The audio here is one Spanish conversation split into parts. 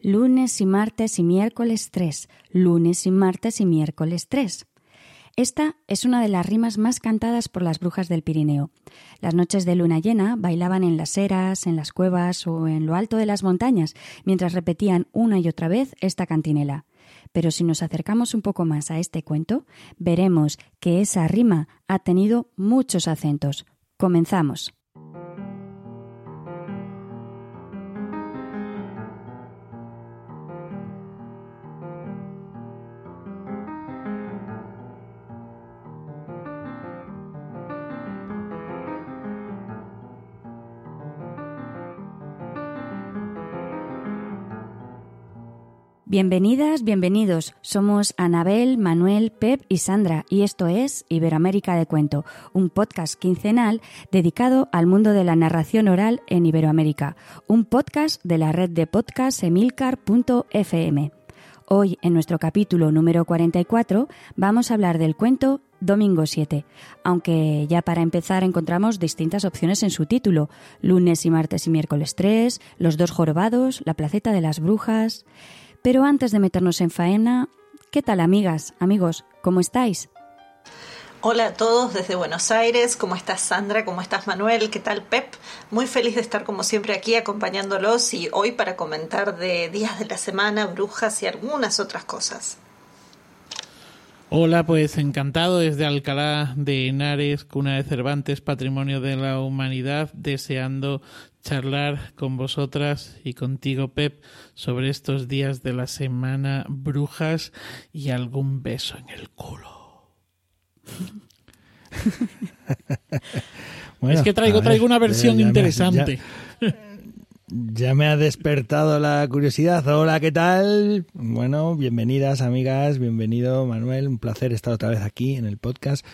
Lunes y martes y miércoles 3. Lunes y martes y miércoles 3. Esta es una de las rimas más cantadas por las brujas del Pirineo. Las noches de luna llena bailaban en las eras, en las cuevas o en lo alto de las montañas, mientras repetían una y otra vez esta cantinela. Pero si nos acercamos un poco más a este cuento, veremos que esa rima ha tenido muchos acentos. Comenzamos. Bienvenidas, bienvenidos. Somos Anabel, Manuel, Pep y Sandra y esto es Iberoamérica de Cuento, un podcast quincenal dedicado al mundo de la narración oral en Iberoamérica, un podcast de la red de podcast emilcar.fm. Hoy, en nuestro capítulo número 44, vamos a hablar del cuento Domingo 7, aunque ya para empezar encontramos distintas opciones en su título, lunes y martes y miércoles 3, los dos jorobados, la placeta de las brujas. Pero antes de meternos en faena, ¿qué tal amigas, amigos? ¿Cómo estáis? Hola a todos desde Buenos Aires, ¿cómo estás Sandra? ¿Cómo estás Manuel? ¿Qué tal Pep? Muy feliz de estar como siempre aquí acompañándolos y hoy para comentar de días de la semana, brujas y algunas otras cosas. Hola, pues encantado desde Alcalá de Henares, cuna de Cervantes, patrimonio de la humanidad, deseando charlar con vosotras y contigo, Pep, sobre estos días de la semana, brujas y algún beso en el culo. es que traigo, traigo una versión interesante. Ya me ha despertado la curiosidad. Hola, ¿qué tal? Bueno, bienvenidas amigas, bienvenido Manuel. Un placer estar otra vez aquí en el podcast.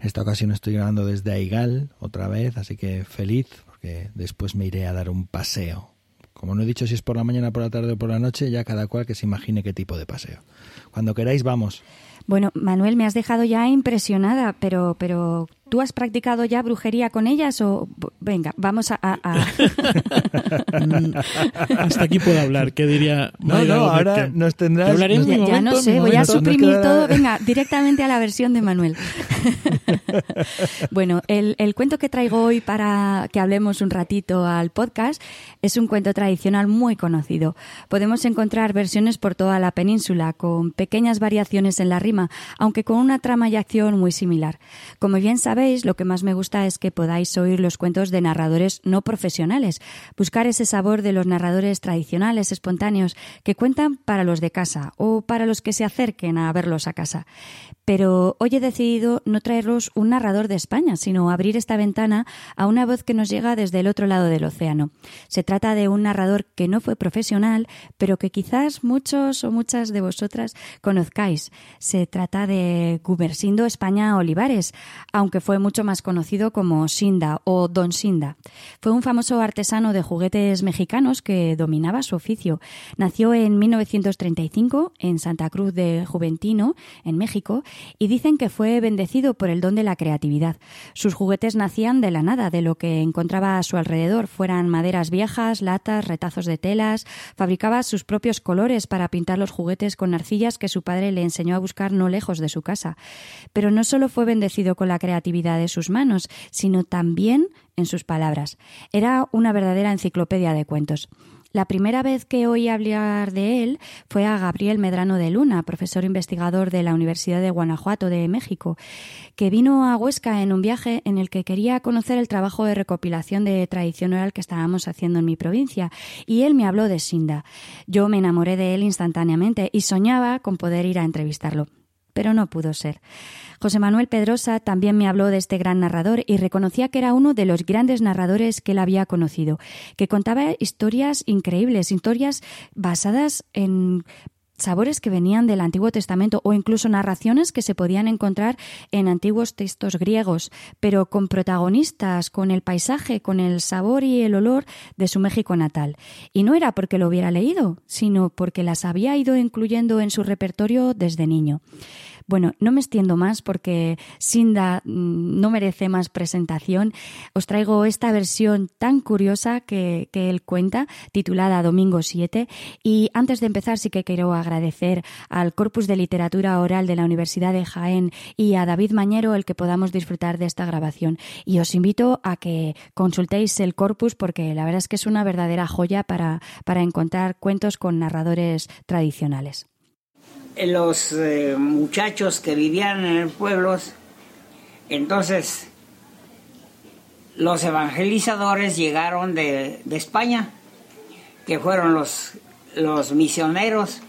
Esta ocasión estoy grabando desde Aigal otra vez, así que feliz porque después me iré a dar un paseo. Como no he dicho si es por la mañana, por la tarde o por la noche, ya cada cual que se imagine qué tipo de paseo. Cuando queráis, vamos. Bueno, Manuel, me has dejado ya impresionada, pero, pero ¿Tú has practicado ya brujería con ellas o venga, vamos a... Hasta aquí puedo hablar, ¿qué diría... No, no, ahora nos tendrás... ya, no sé, voy a suprimir todo, venga, directamente a la versión de Manuel. bueno, el, el cuento que traigo hoy para que hablemos un ratito al podcast es un cuento tradicional muy conocido. Podemos encontrar versiones por toda la península con pequeñas variaciones en la rima, aunque con una trama y acción muy similar. Como bien lo que más me gusta es que podáis oír los cuentos de narradores no profesionales, buscar ese sabor de los narradores tradicionales, espontáneos, que cuentan para los de casa o para los que se acerquen a verlos a casa. Pero hoy he decidido no traeros un narrador de España, sino abrir esta ventana a una voz que nos llega desde el otro lado del océano. Se trata de un narrador que no fue profesional, pero que quizás muchos o muchas de vosotras conozcáis. Se trata de Gumersindo España Olivares, aunque fue mucho más conocido como Sinda o Don Sinda. Fue un famoso artesano de juguetes mexicanos que dominaba su oficio. Nació en 1935 en Santa Cruz de Juventino, en México, y dicen que fue bendecido por el don de la creatividad. Sus juguetes nacían de la nada, de lo que encontraba a su alrededor, fueran maderas viejas, latas, retazos de telas, fabricaba sus propios colores para pintar los juguetes con arcillas que su padre le enseñó a buscar no lejos de su casa. Pero no solo fue bendecido con la creatividad de sus manos, sino también en sus palabras. Era una verdadera enciclopedia de cuentos. La primera vez que oí hablar de él fue a Gabriel Medrano de Luna, profesor investigador de la Universidad de Guanajuato de México, que vino a Huesca en un viaje en el que quería conocer el trabajo de recopilación de tradición oral que estábamos haciendo en mi provincia, y él me habló de Sinda. Yo me enamoré de él instantáneamente y soñaba con poder ir a entrevistarlo pero no pudo ser. José Manuel Pedrosa también me habló de este gran narrador y reconocía que era uno de los grandes narradores que él había conocido, que contaba historias increíbles, historias basadas en sabores que venían del Antiguo Testamento o incluso narraciones que se podían encontrar en antiguos textos griegos, pero con protagonistas, con el paisaje, con el sabor y el olor de su México natal. Y no era porque lo hubiera leído, sino porque las había ido incluyendo en su repertorio desde niño. Bueno, no me extiendo más porque Sinda mm, no merece más presentación. Os traigo esta versión tan curiosa que, él cuenta, titulada Domingo 7. Y antes de empezar, sí que quiero agradecer al Corpus de Literatura Oral de la Universidad de Jaén y a David Mañero el que podamos disfrutar de esta grabación. Y os invito a que consultéis el corpus porque la verdad es que es una verdadera joya para, para encontrar cuentos con narradores tradicionales. Los eh, muchachos que vivían en pueblos, entonces los evangelizadores llegaron de, de España, que fueron los, los misioneros,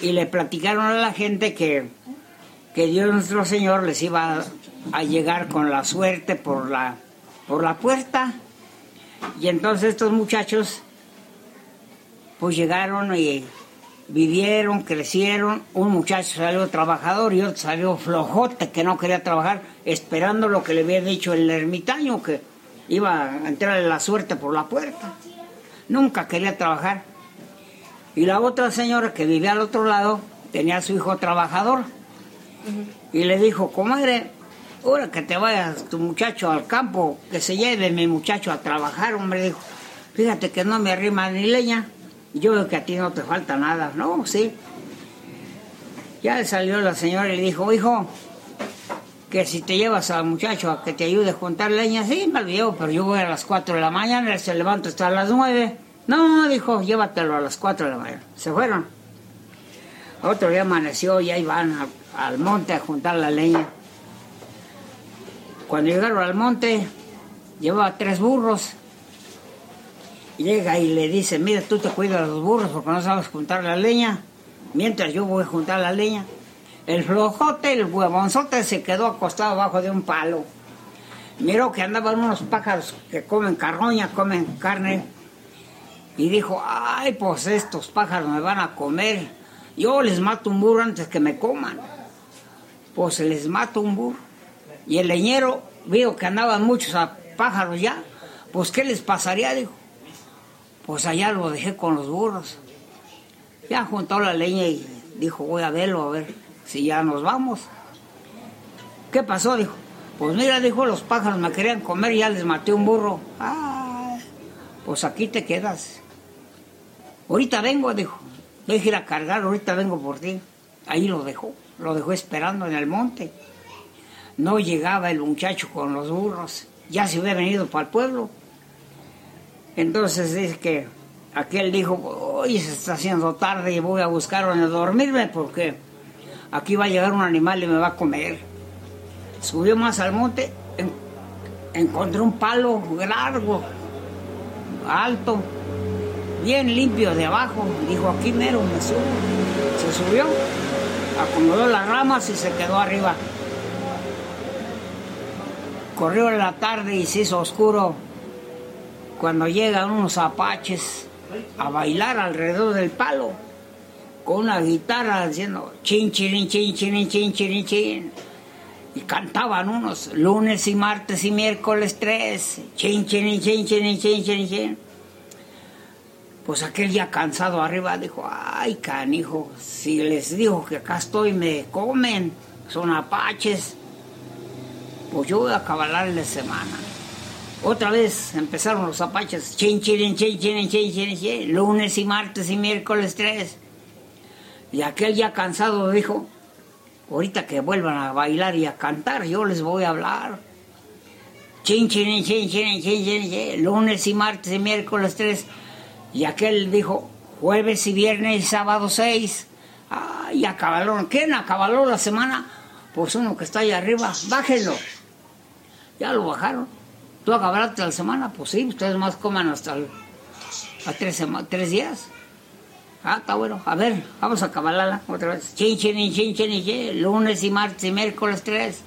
y le platicaron a la gente que, que Dios nuestro Señor les iba a, llegar con la suerte por la, por la puerta. Y entonces estos muchachos pues llegaron y vivieron, crecieron. Un muchacho salió trabajador y otro salió flojote que no quería trabajar, esperando lo que le había dicho el ermitaño, que iba a entrarle la suerte por la puerta. Nunca quería trabajar. Y la otra señora que vivía al otro lado tenía a su hijo trabajador. Y le dijo, comadre, ahora que te vayas tu muchacho al campo, que se lleve mi muchacho a trabajar, hombre, dijo, fíjate que no me arrima ni leña. Yo veo que a ti no te falta nada. No, sí. Ya salió la señora y dijo, hijo, que si te llevas al muchacho a que te ayude a juntar leña, sí, me olvidó, pero yo voy a las 4 de la mañana, él se levanta hasta las 9. No, dijo, llévatelo a las 4 de la mañana. Se fueron. Otro día amaneció y ahí van al monte a juntar la leña. Cuando llegaron al monte, llevaba tres burros llega y le dice, mira, tú te cuidas los burros porque no sabes juntar la leña, mientras yo voy a juntar la leña. El flojote, el huevonzote se quedó acostado abajo de un palo. Miró que andaban unos pájaros que comen carroña, comen carne. Y dijo, ay, pues estos pájaros me van a comer. Yo les mato un burro antes que me coman. Pues les mato un burro. Y el leñero vio que andaban muchos pájaros ya. Pues, ¿qué les pasaría? Dijo, pues allá lo dejé con los burros. Ya juntó la leña y dijo, voy a verlo, a ver si ya nos vamos. ¿Qué pasó? Dijo, pues mira, dijo, los pájaros me querían comer y ya les maté un burro. Ah, pues aquí te quedas. Ahorita vengo, dijo, voy a ir a cargar, ahorita vengo por ti. Ahí lo dejó, lo dejó esperando en el monte. No llegaba el muchacho con los burros, ya se había venido para el pueblo. Entonces dice que aquel dijo, hoy se está haciendo tarde y voy a buscar donde dormirme porque aquí va a llegar un animal y me va a comer. Subió más al monte, encontró un palo largo, alto, bien limpio de abajo. Dijo, aquí mero me subo. Se subió, acomodó las ramas y se quedó arriba. Corrió la tarde y se hizo oscuro cuando llegan unos apaches a bailar alrededor del palo con una guitarra diciendo chin chin chin chin chin chin chin y cantaban unos lunes y martes y miércoles tres chin chin chin chin chin chin chin pues aquel ya cansado arriba dijo ay canijo si les digo que acá estoy me comen son apaches pues yo voy a la semana otra vez empezaron los apaches, chin, chin, chin, chin, chin, chin, chin, lunes y martes y miércoles tres. Y aquel ya cansado dijo, ahorita que vuelvan a bailar y a cantar, yo les voy a hablar. Chin, chin, chin, chin, chin, chin, chin, lunes y martes y miércoles tres. Y aquel dijo, jueves y viernes y sábado seis. Ay, acabaron. ¿Quién acabaló la semana? Pues uno que está ahí arriba, bájenlo. Ya lo bajaron. ¿Tú acabaste la semana? Pues sí, ustedes más coman hasta a tres, días. Ah, está bueno. A ver, vamos a acabarla otra vez. Chin, chin, chin, chin, chin, lunes y martes y miércoles tres,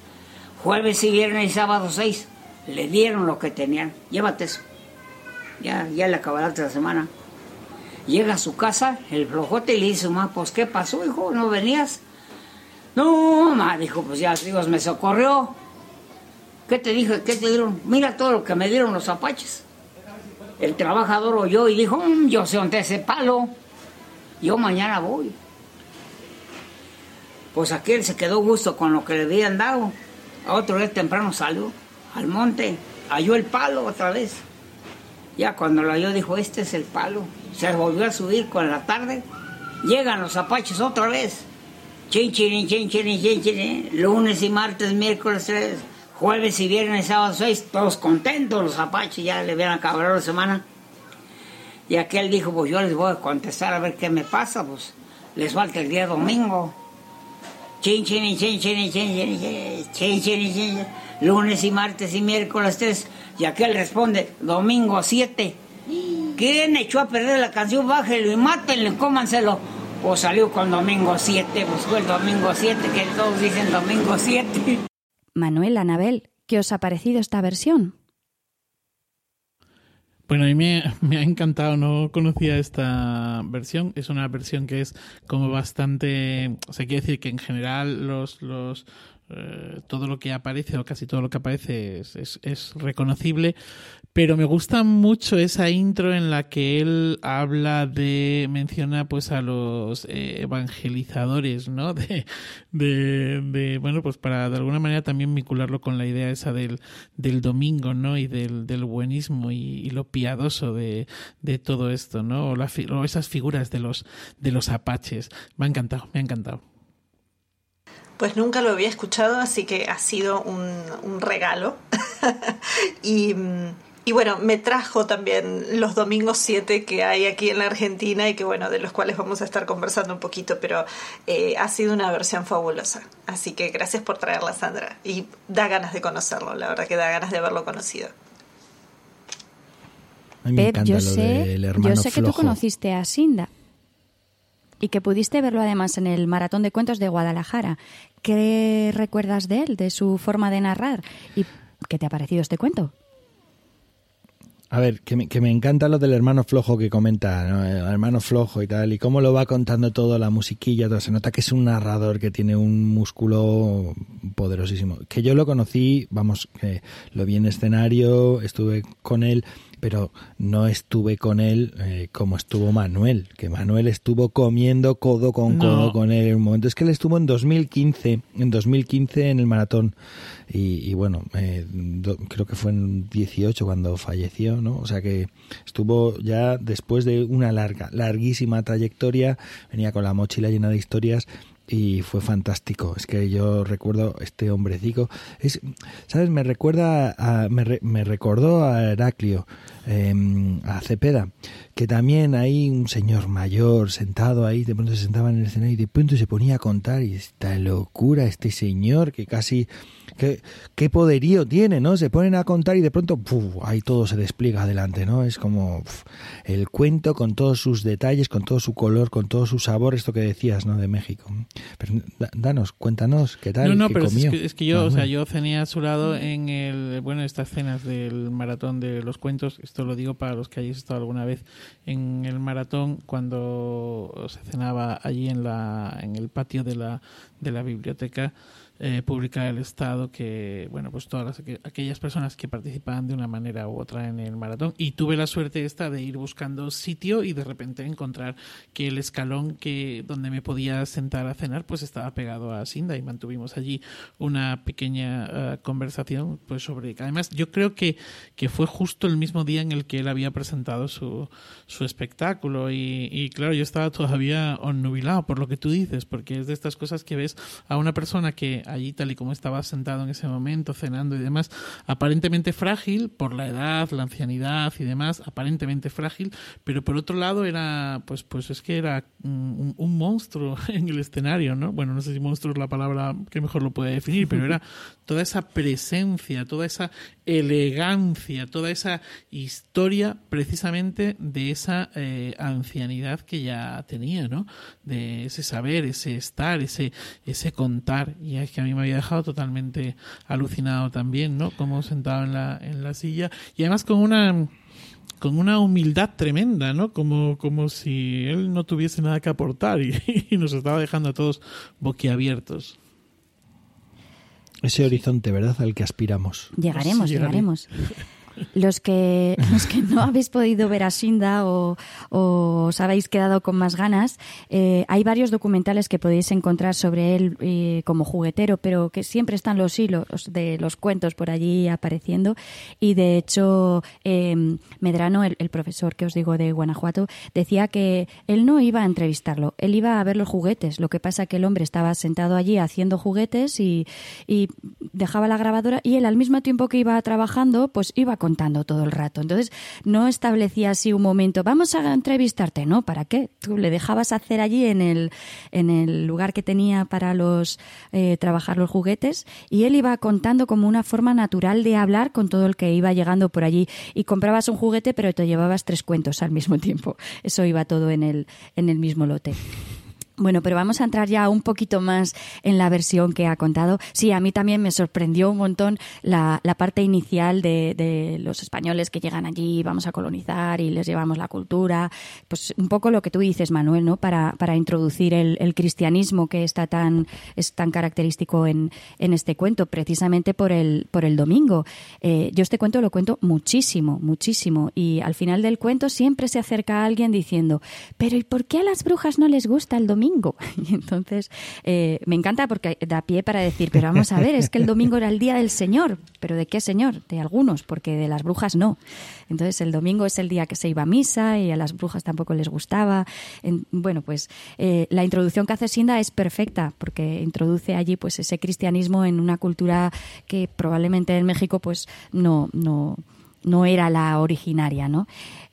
jueves y viernes y sábado seis. Le dieron lo que tenían. Llévate eso. Ya, ya le acabaste la semana. Llega a su casa, el flojote, y le dice, ma, pues, ¿qué pasó, hijo? ¿No venías? No, ma, dijo, pues ya, Dios me socorrió. ¿Qué te dije? ¿Qué te dieron? Mira todo lo que me dieron los apaches. El trabajador oyó y dijo, mm, yo sé dónde ese palo. Yo mañana voy. Pues aquel se quedó gusto con lo que le habían dado. A otro día temprano salió al monte, halló el palo otra vez. Ya cuando lo halló dijo, este es el palo. Se volvió a subir con la tarde. Llegan los apaches otra vez. Chin, chin, chin, chin, chin, chin, Lunes y martes, miércoles, tres, Jueves y viernes, sábado 6, todos contentos, los apaches ya le habían acabado la semana. Y aquel dijo, pues yo les voy a contestar a ver qué me pasa, pues les falta el día domingo. Chin, chin, chin, chin, chin, chin, chin, chin, lunes y martes y miércoles 3. Y aquel responde, domingo 7. ¿Quién echó a perder la canción? Bájenlo y mátenlo, cómanselo. Pues salió con domingo 7, pues fue el domingo 7, que todos dicen domingo 7. Manuel, Anabel, ¿qué os ha parecido esta versión? Bueno, a mí me, ha encantado, no conocía esta versión. Es una versión que es como bastante. O sea, quiere decir que en general los, los, eh, todo lo que aparece o casi todo lo que aparece es, es, es, reconocible, pero me gusta mucho esa intro en la que él habla de, menciona pues a los eh, evangelizadores, ¿no? De, de, bueno, pues para de alguna manera también vincularlo con la idea esa del, del domingo, ¿no? Y del, del buenismo y, lo piadoso de, de todo esto, ¿no? O, la, o esas figuras de los, de los apaches. Me ha encantado, me ha encantado. Pues nunca lo había escuchado, así que ha sido un, un regalo. y mm, y bueno, me trajo también los domingos 7 que hay aquí en la Argentina y que bueno, de los cuales vamos a estar conversando un poquito, pero eh, ha sido una versión fabulosa. Así que gracias por traerla, Sandra. Y da ganas de conocerlo, la verdad que da ganas de haberlo conocido. Pep, yo sé, yo sé que tú conociste a Sinda y que pudiste verlo además en el Maratón de Cuentos de Guadalajara. ¿Qué recuerdas de él, de su forma de narrar? ¿Y qué te ha parecido este cuento? A ver, que me, que me encanta lo del hermano flojo que comenta, ¿no? el hermano flojo y tal, y cómo lo va contando todo, la musiquilla, todo. Se nota que es un narrador que tiene un músculo poderosísimo. Que yo lo conocí, vamos, que lo vi en escenario, estuve con él, pero no estuve con él eh, como estuvo Manuel, que Manuel estuvo comiendo codo con codo con él en un momento. Es que él estuvo en 2015, en 2015 en el maratón y, bueno, eh, creo que fue en 18 cuando falleció, ¿no? O sea que estuvo ya después de una larga, larguísima trayectoria, venía con la mochila llena de historias y fue fantástico. Es que yo recuerdo este hombrecico. Es, ¿Sabes? Me recuerda a, me, me recordó a Heraclio, em, a Cepeda, que también hay un señor mayor sentado ahí, de pronto se sentaba en el escenario y de pronto se ponía a contar y esta locura, este señor que casi qué, qué poderío tiene, ¿no? Se ponen a contar y de pronto ahí todo se despliega adelante, ¿no? Es como el cuento con todos sus detalles, con todo su color, con todo su sabor, esto que decías, ¿no? De México. Pero danos, cuéntanos, ¿qué tal? No, no, pero Es, que, yo, o sea, yo cené a su lado en el, bueno, estas cenas del maratón de los cuentos, esto lo digo para los que hayáis estado alguna vez en el maratón, cuando se cenaba allí en la, en el patio de la, de la biblioteca, eh, pública del Estado que, bueno, pues todas aquellas personas que participaban de una manera u otra en el maratón. Y tuve la suerte esta de ir buscando sitio y de repente encontrar que el escalón que donde me podía sentar a cenar pues estaba pegado a Sinda y mantuvimos allí una pequeña eh, conversación pues sobre además yo creo que, que fue justo el mismo día en el que él había presentado su, su espectáculo y, y claro yo estaba todavía onnubilado por lo que tú dices porque es de estas cosas que ves a una persona que allí tal y como estaba sentado en ese momento, cenando y demás, aparentemente frágil por la edad, la ancianidad y demás, aparentemente frágil, pero por otro lado era, pues, pues es que era un, un monstruo en el escenario, ¿no? Bueno, no sé si monstruo es la palabra que mejor lo puede definir, pero era toda esa presencia, toda esa elegancia, toda esa historia precisamente de esa eh, ancianidad que ya tenía, ¿no? De ese saber, ese estar, ese, ese contar. Y es que a mí me había dejado totalmente alucinado también, ¿no? Como sentado en la, en la silla. Y además con una con una humildad tremenda, ¿no? Como, como si él no tuviese nada que aportar y, y nos estaba dejando a todos boquiabiertos. Ese horizonte, ¿verdad? Al que aspiramos. Llegaremos, llegaremos. los que, los que no habéis podido ver a Shinda o, os habéis quedado con más ganas, eh, hay varios documentales que podéis encontrar sobre él eh, como juguetero, pero que siempre están los hilos de los cuentos por allí apareciendo. Y de hecho, em, Medrano, el, profesor que os digo de Guanajuato, decía que él no iba a entrevistarlo, él iba a ver los juguetes. Lo que pasa que el hombre estaba sentado allí haciendo juguetes y, y dejaba la grabadora y él al mismo tiempo que iba trabajando, pues iba contando todo el rato. Entonces, no establecía así un momento, vamos a entrevistarte, ¿no? ¿Para qué? Tú le dejabas hacer allí en el, en el lugar que tenía para los eh, trabajar los juguetes y él iba contando como una forma natural de hablar con todo el que iba llegando por allí y comprabas un juguete pero te llevabas tres cuentos al mismo tiempo. Eso iba todo en el, en el mismo lote. Bueno, pero vamos a entrar ya un poquito más en la versión que ha contado. Sí, a mí también me sorprendió un montón la, parte inicial de, los españoles que llegan allí, vamos a colonizar y les llevamos la cultura. Pues un poco lo que tú dices, Manuel, ¿no? Para, para introducir el, cristianismo que está tan, es tan característico en, en este cuento, precisamente por el, por el domingo. Eh, yo este cuento lo cuento muchísimo, muchísimo. Y al final del cuento siempre se acerca alguien diciendo, pero ¿y por qué a las brujas no les gusta el domingo? Y entonces eh, me encanta porque da pie para decir, pero vamos a ver, es que el domingo era el día del Señor. ¿Pero de qué Señor? De algunos, porque de las brujas no. Entonces el domingo es el día que se iba a misa y a las brujas tampoco les gustaba. bueno, pues eh, la introducción que hace Sinda es perfecta porque introduce allí pues ese cristianismo en una cultura que probablemente en México pues no, no, no era la originaria, ¿no?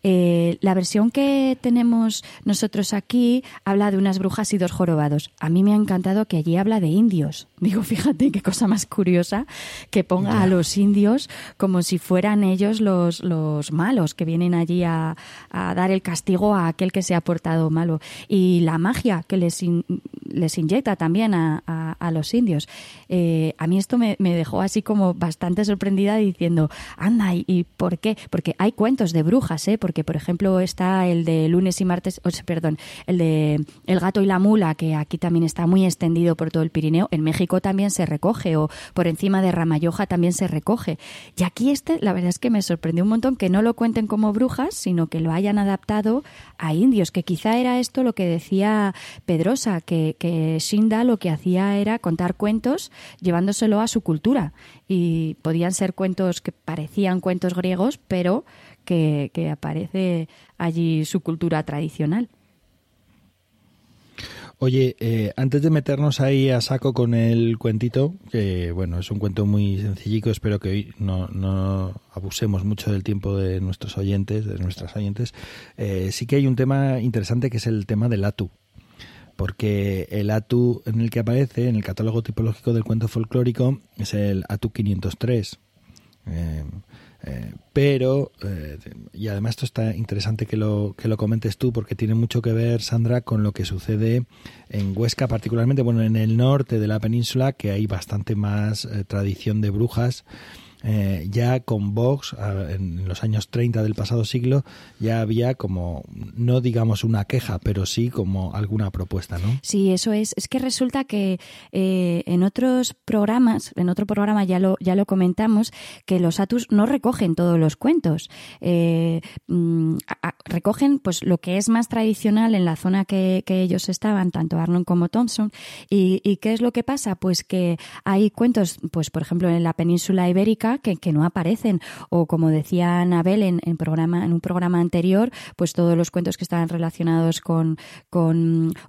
Eh, la versión que tenemos nosotros aquí habla de unas brujas y dos jorobados. A mí me ha encantado que allí habla de indios. Digo, fíjate qué cosa más curiosa que ponga a los indios como si fueran ellos los, los malos que vienen allí a, dar el castigo a aquel que se ha portado malo. Y la magia que les, les inyecta también a, los indios. Eh, a mí esto me, dejó así como bastante sorprendida diciendo, anda, ¿y, por qué? Porque hay cuentos de brujas, ¿eh? Porque, por ejemplo, está el de lunes y martes, perdón, el de El gato y la mula, que aquí también está muy extendido por todo el Pirineo. En México también se recoge, o por encima de Ramayoja también se recoge. Y aquí este, la verdad es que me sorprendió un montón que no lo cuenten como brujas, sino que lo hayan adaptado a indios, que quizá era esto lo que decía Pedrosa, que, que Shinda lo que hacía era contar cuentos llevándoselo a su cultura. Y podían ser cuentos que parecían cuentos griegos, pero que, aparece allí su cultura tradicional. Oye, eh, antes de meternos ahí a saco con el cuentito, que bueno, es un cuento muy sencillico, espero que hoy no, no abusemos mucho del tiempo de nuestros oyentes, de nuestras oyentes, eh, sí que hay un tema interesante que es el tema del atu. Porque el atu en el que aparece en el catálogo tipológico del cuento folclórico es el atu 503. Eh, eh, pero, eh, y además esto está interesante que lo, que lo comentes tú, porque tiene mucho que ver, Sandra, con lo que sucede en Huesca, particularmente, bueno, en el norte de la península, que hay bastante más eh, tradición de brujas eh, ya con Vox, en los años 30 del pasado siglo, ya había como, no digamos una queja, pero sí como alguna propuesta, ¿no? Sí, eso es. Es que resulta que eh, en otros programas, en otro programa ya lo, ya lo comentamos, que los Atus no recogen todos los cuentos. Eh, mm, recogen pues lo que es más tradicional en la zona que, ellos estaban, tanto Arnold como Thompson. Y, ¿Y qué es lo que pasa? Pues que hay cuentos, pues por ejemplo, en la península ibérica, que, no aparecen. O como decía Anabel en, un programa anterior, pues todos los cuentos que estaban relacionados con,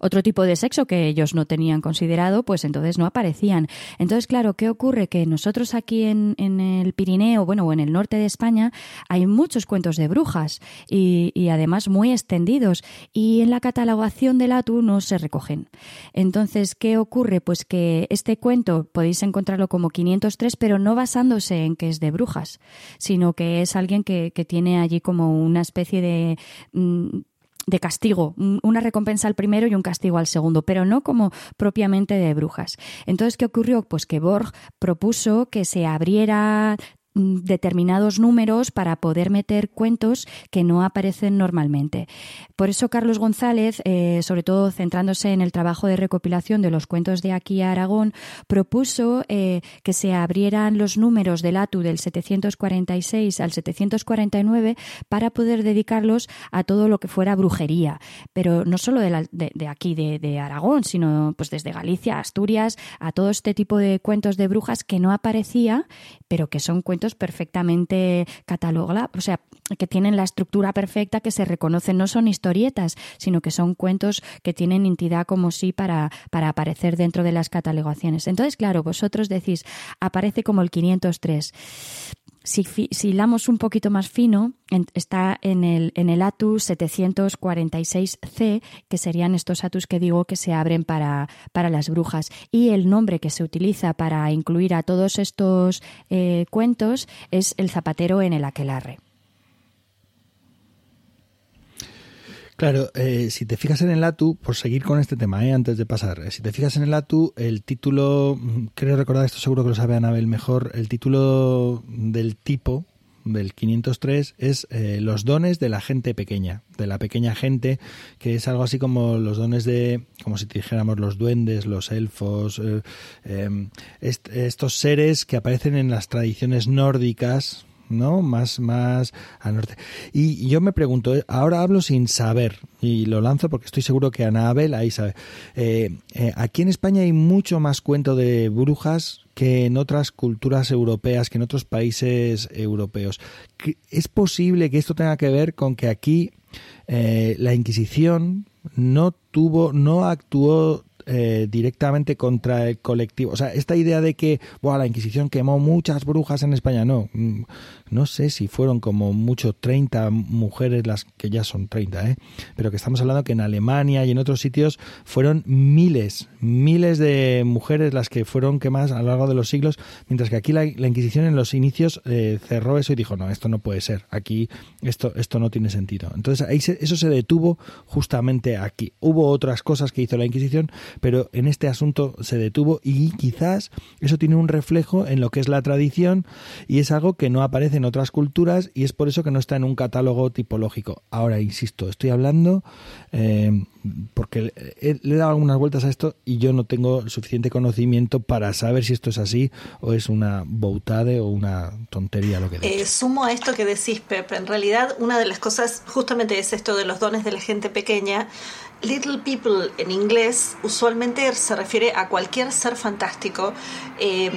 otro tipo de sexo que ellos no tenían considerado, pues entonces no aparecían. Entonces, claro, ¿qué ocurre? Que nosotros aquí en, en el Pirineo, bueno, o en el norte de España, hay muchos cuentos de brujas y, y además muy extendidos. Y en la catalogación del ATU no se recogen. Entonces, ¿qué ocurre? Pues que este cuento podéis encontrarlo como 503, pero no basándose que es de brujas, sino que es alguien que, tiene allí como una especie de mm, de castigo, una recompensa al primero y un castigo al segundo, pero no como propiamente de brujas. Entonces, ¿qué ocurrió? Pues que Borg propuso que se abriera determinados números para poder meter cuentos que no aparecen normalmente. Por eso Carlos González, eh, sobre todo centrándose en el trabajo de recopilación de los cuentos de aquí a Aragón, propuso eh, que se abrieran los números del ATU del 746 al 749 para poder dedicarlos a todo lo que fuera brujería, pero no solo de, aquí de, Aragón, sino pues desde Galicia, Asturias, a todo este tipo de cuentos de brujas que no aparecía, pero que son cuentos perfectamente catalogados, o sea, que tienen la estructura perfecta, que se reconocen, no son historietas, sino que son cuentos que tienen entidad como sí para, para aparecer dentro de las catalogaciones. Entonces, claro, vosotros decís, aparece como el 503. Si, si hilamos un poquito más fino, está en el, en el ATUS 746C, que serían estos ATUS que digo que se abren para, para las brujas. Y el nombre que se utiliza para incluir a todos estos eh, cuentos es el zapatero en el aquelarre. Claro, eh, si te fijas en el ATU, por seguir con este tema, eh, antes de pasar, eh, si te fijas en el ATU, el título, mm, creo recordar esto, seguro que lo sabe Anabel mejor, el título del tipo del 503 es los dones de la gente pequeña, de la pequeña gente, que es algo así como los dones de, como si dijéramos los duendes, los elfos, em, estos seres que aparecen en las tradiciones nórdicas, ¿no? Más, más al norte. Y yo me pregunto, eh, ahora hablo sin saber, y lo lanzo porque estoy seguro que Anabel ahí sabe. Eh, eh, aquí en España hay mucho más cuento de brujas que en otras culturas europeas, que en otros países europeos. ¿Es posible que esto tenga que ver con que aquí la Inquisición no tuvo, no actuó eh, directamente contra el colectivo. O sea, esta idea de que la Inquisición quemó muchas brujas en España, no. Mm, no sé si fueron como mucho 30 mujeres, las que ya son 30, ¿eh? pero que estamos hablando que en Alemania y en otros sitios fueron miles, miles de mujeres las que fueron quemadas a lo largo de los siglos, mientras que aquí la, Inquisición en los inicios eh, cerró eso y dijo, no, esto no puede ser, aquí esto, esto no tiene sentido. Entonces ahí eso se detuvo justamente aquí. Hubo otras cosas que hizo la Inquisición, pero en este asunto se detuvo y quizás eso tiene un reflejo en lo que es la tradición y es algo que no aparece en otras culturas y es por eso que no está en un catálogo tipológico. Ahora, insisto, estoy hablando eh, porque le he dado algunas vueltas a esto y yo no tengo suficiente conocimiento para saber si esto es así o es una boutade o una tontería lo que eh, sumo a esto que decís, Pep. En realidad, una de las cosas justamente es esto de los dones de la gente pequeña. Little People en inglés usualmente se refiere a cualquier ser fantástico, em,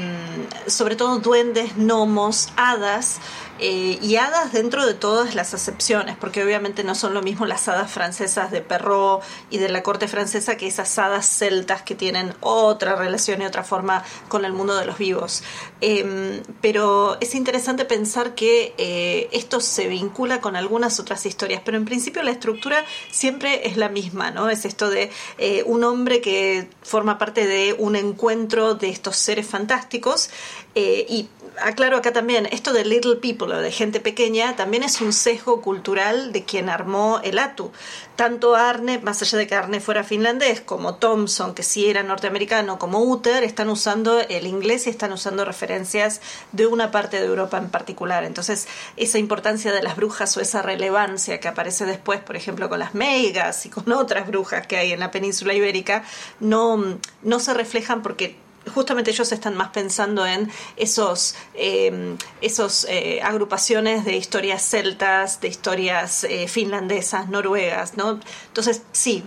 sobre todo duendes, gnomos, hadas, eh, y hadas dentro de todas las acepciones, porque obviamente no son lo mismo las hadas francesas de Perrault y de la corte francesa que esas hadas celtas que tienen otra relación y otra forma con el mundo de los vivos. Em, pero es interesante pensar que eh, esto se vincula con algunas otras historias, pero en principio la estructura siempre es la misma, ¿no? Es esto de eh, un hombre que forma parte de un encuentro de estos seres fantásticos y aclaro acá también, esto de little people o de gente pequeña también es un sesgo cultural de quien armó el ATU. Tanto Arne, más allá de que Arne fuera finlandés, como Thompson, que sí era norteamericano, como Uther, están usando el inglés y están usando referencias de una parte de Europa en particular. Entonces, esa importancia de las brujas o esa relevancia que aparece después, por ejemplo, con las meigas y con otras brujas que hay en la península ibérica, no, no se reflejan porque justamente ellos están más pensando en esos, eh, esos eh, agrupaciones de historias celtas, de historias eh, finlandesas, noruegas, ¿no? Entonces, sí,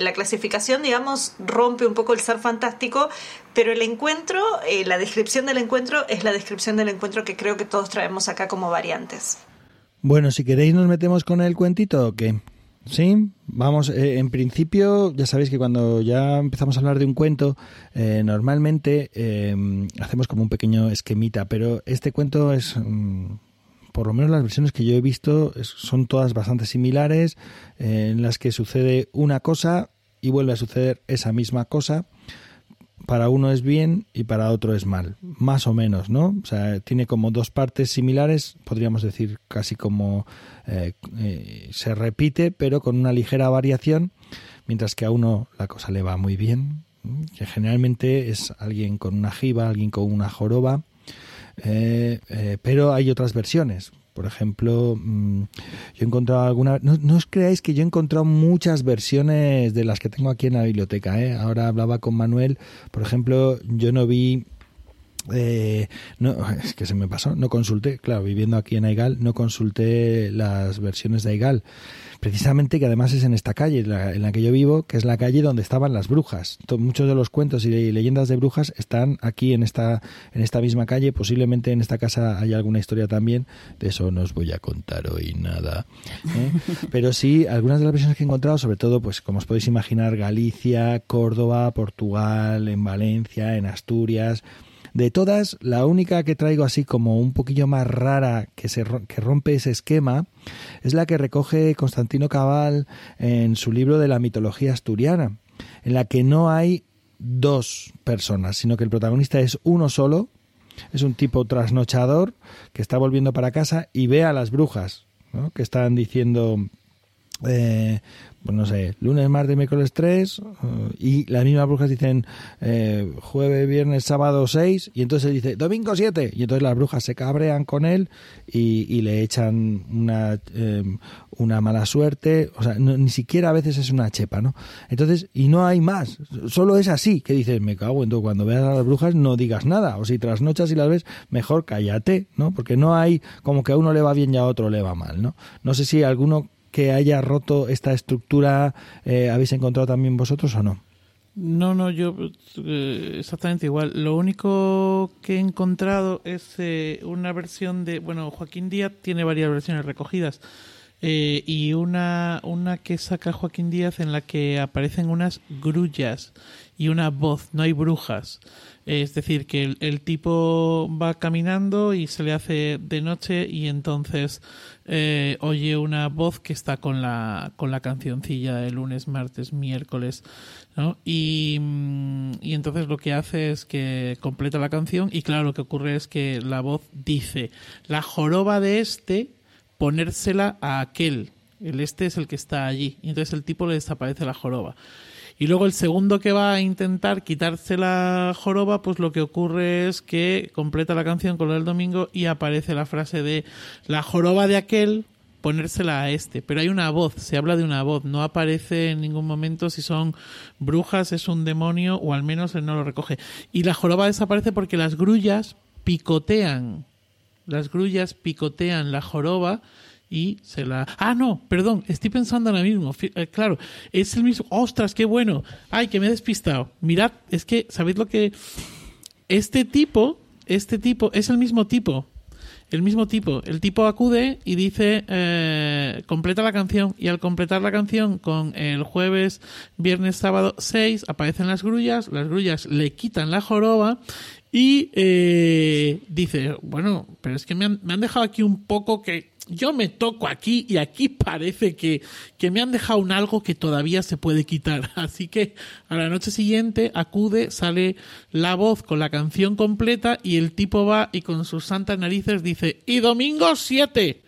la clasificación, digamos, rompe un poco el ser fantástico, pero el encuentro, la descripción del encuentro es la descripción del encuentro que creo que todos traemos acá como variantes. Bueno, si queréis nos metemos con el cuentito o qué. Sí, vamos, eh, en principio ya sabéis que cuando ya empezamos a hablar de un cuento, eh, normalmente em, hacemos como un pequeño esquemita, pero este cuento es, mm, por lo menos las versiones que yo he visto, son todas bastante similares, eh, en las que sucede una cosa y vuelve a suceder esa misma cosa para uno es bien y para otro es mal, más o menos, ¿no? O sea, tiene como dos partes similares, podríamos decir casi como eh, eh, se repite, pero con una ligera variación, mientras que a uno la cosa le va muy bien, que generalmente es alguien con una jiba, alguien con una joroba, Eh, pero hay otras versiones. Por ejemplo, mm, yo he encontrado alguna... No, no, os creáis que yo he encontrado muchas versiones de las que tengo aquí en la biblioteca. ¿eh? Ahora hablaba con Manuel. Por ejemplo, yo no vi eh, no, es que se me pasó, no consulté, claro, viviendo aquí en Aigal, no consulté las versiones de Aigal. Precisamente que además es en esta calle, en la que yo vivo, que es la calle donde estaban las brujas. Muchos de los cuentos y leyendas de brujas están aquí en esta, en esta misma calle. Posiblemente en esta casa hay alguna historia también. De eso no os voy a contar hoy nada. ¿eh? Pero sí, algunas de las versiones que he encontrado, sobre todo, pues como os podéis imaginar, Galicia, Córdoba, Portugal, en Valencia, en Asturias de todas, la única que traigo así como un poquillo más rara que, se, que rompe ese esquema es la que recoge Constantino Cabal en su libro de la mitología asturiana, en la que no hay dos personas, sino que el protagonista es uno solo, es un tipo trasnochador que está volviendo para casa y ve a las brujas, que están diciendo eh, pues no sé, lunes, martes, miércoles 3 eh, y las mismas brujas dicen eh, jueves, viernes, sábado 6 y entonces dice domingo 7 y entonces las brujas se cabrean con él y, le echan una, em, una mala suerte, o sea, ni siquiera a veces es una chepa, ¿no? Entonces, y no hay más, solo es así, que dices, me cago, entonces cuando veas a las brujas no digas nada, o si trasnochas y las ves, mejor cállate, ¿no? Porque no hay como que a uno le va bien y a otro le va mal, ¿no? No sé si alguno que haya roto esta estructura eh, habéis encontrado también vosotros o no? No, no, yo eh, exactamente igual. Lo único que he encontrado es eh, una versión de, bueno, Joaquín Díaz tiene varias versiones recogidas y una, una que saca Joaquín Díaz en la que aparecen unas grullas y una voz, no hay brujas. Es decir, que el, tipo va caminando y se le hace de noche y entonces eh, oye una voz que está con la, con la cancioncilla de lunes, martes, miércoles, ¿no? Y, mm, y entonces lo que hace es que completa la canción y claro, lo que ocurre es que la voz dice, la joroba de este, ponérsela a aquel. El este es el que está allí. Y entonces el tipo le desaparece la joroba. Y luego el segundo que va a intentar quitarse la joroba, pues lo que ocurre es que completa la canción con lo del domingo y aparece la frase de la joroba de aquel ponérsela a este, pero hay una voz, se habla de una voz, no aparece en ningún momento si son brujas, es un demonio o al menos él no lo recoge. Y la joroba desaparece porque las grullas picotean, las grullas picotean la joroba y se la... Ah, no, perdón, estoy pensando ahora mismo. Eh, claro, es el mismo... ¡Ostras, qué bueno! ¡Ay, que me he despistado! Mirad, es que, ¿sabéis lo que...? Este tipo, este tipo, es el mismo tipo. El mismo tipo. El tipo acude y dice, eh, completa la canción. Y al completar la canción con el jueves, viernes, sábado 6, aparecen las grullas. Las grullas le quitan la joroba y eh, dice, bueno, pero es que me han, me han dejado aquí un poco que yo me toco aquí y aquí parece que, que me han dejado un algo que todavía se puede quitar. Así que a la noche siguiente acude, sale la voz con la canción completa y el tipo va y con sus santas narices dice, y domingo 7.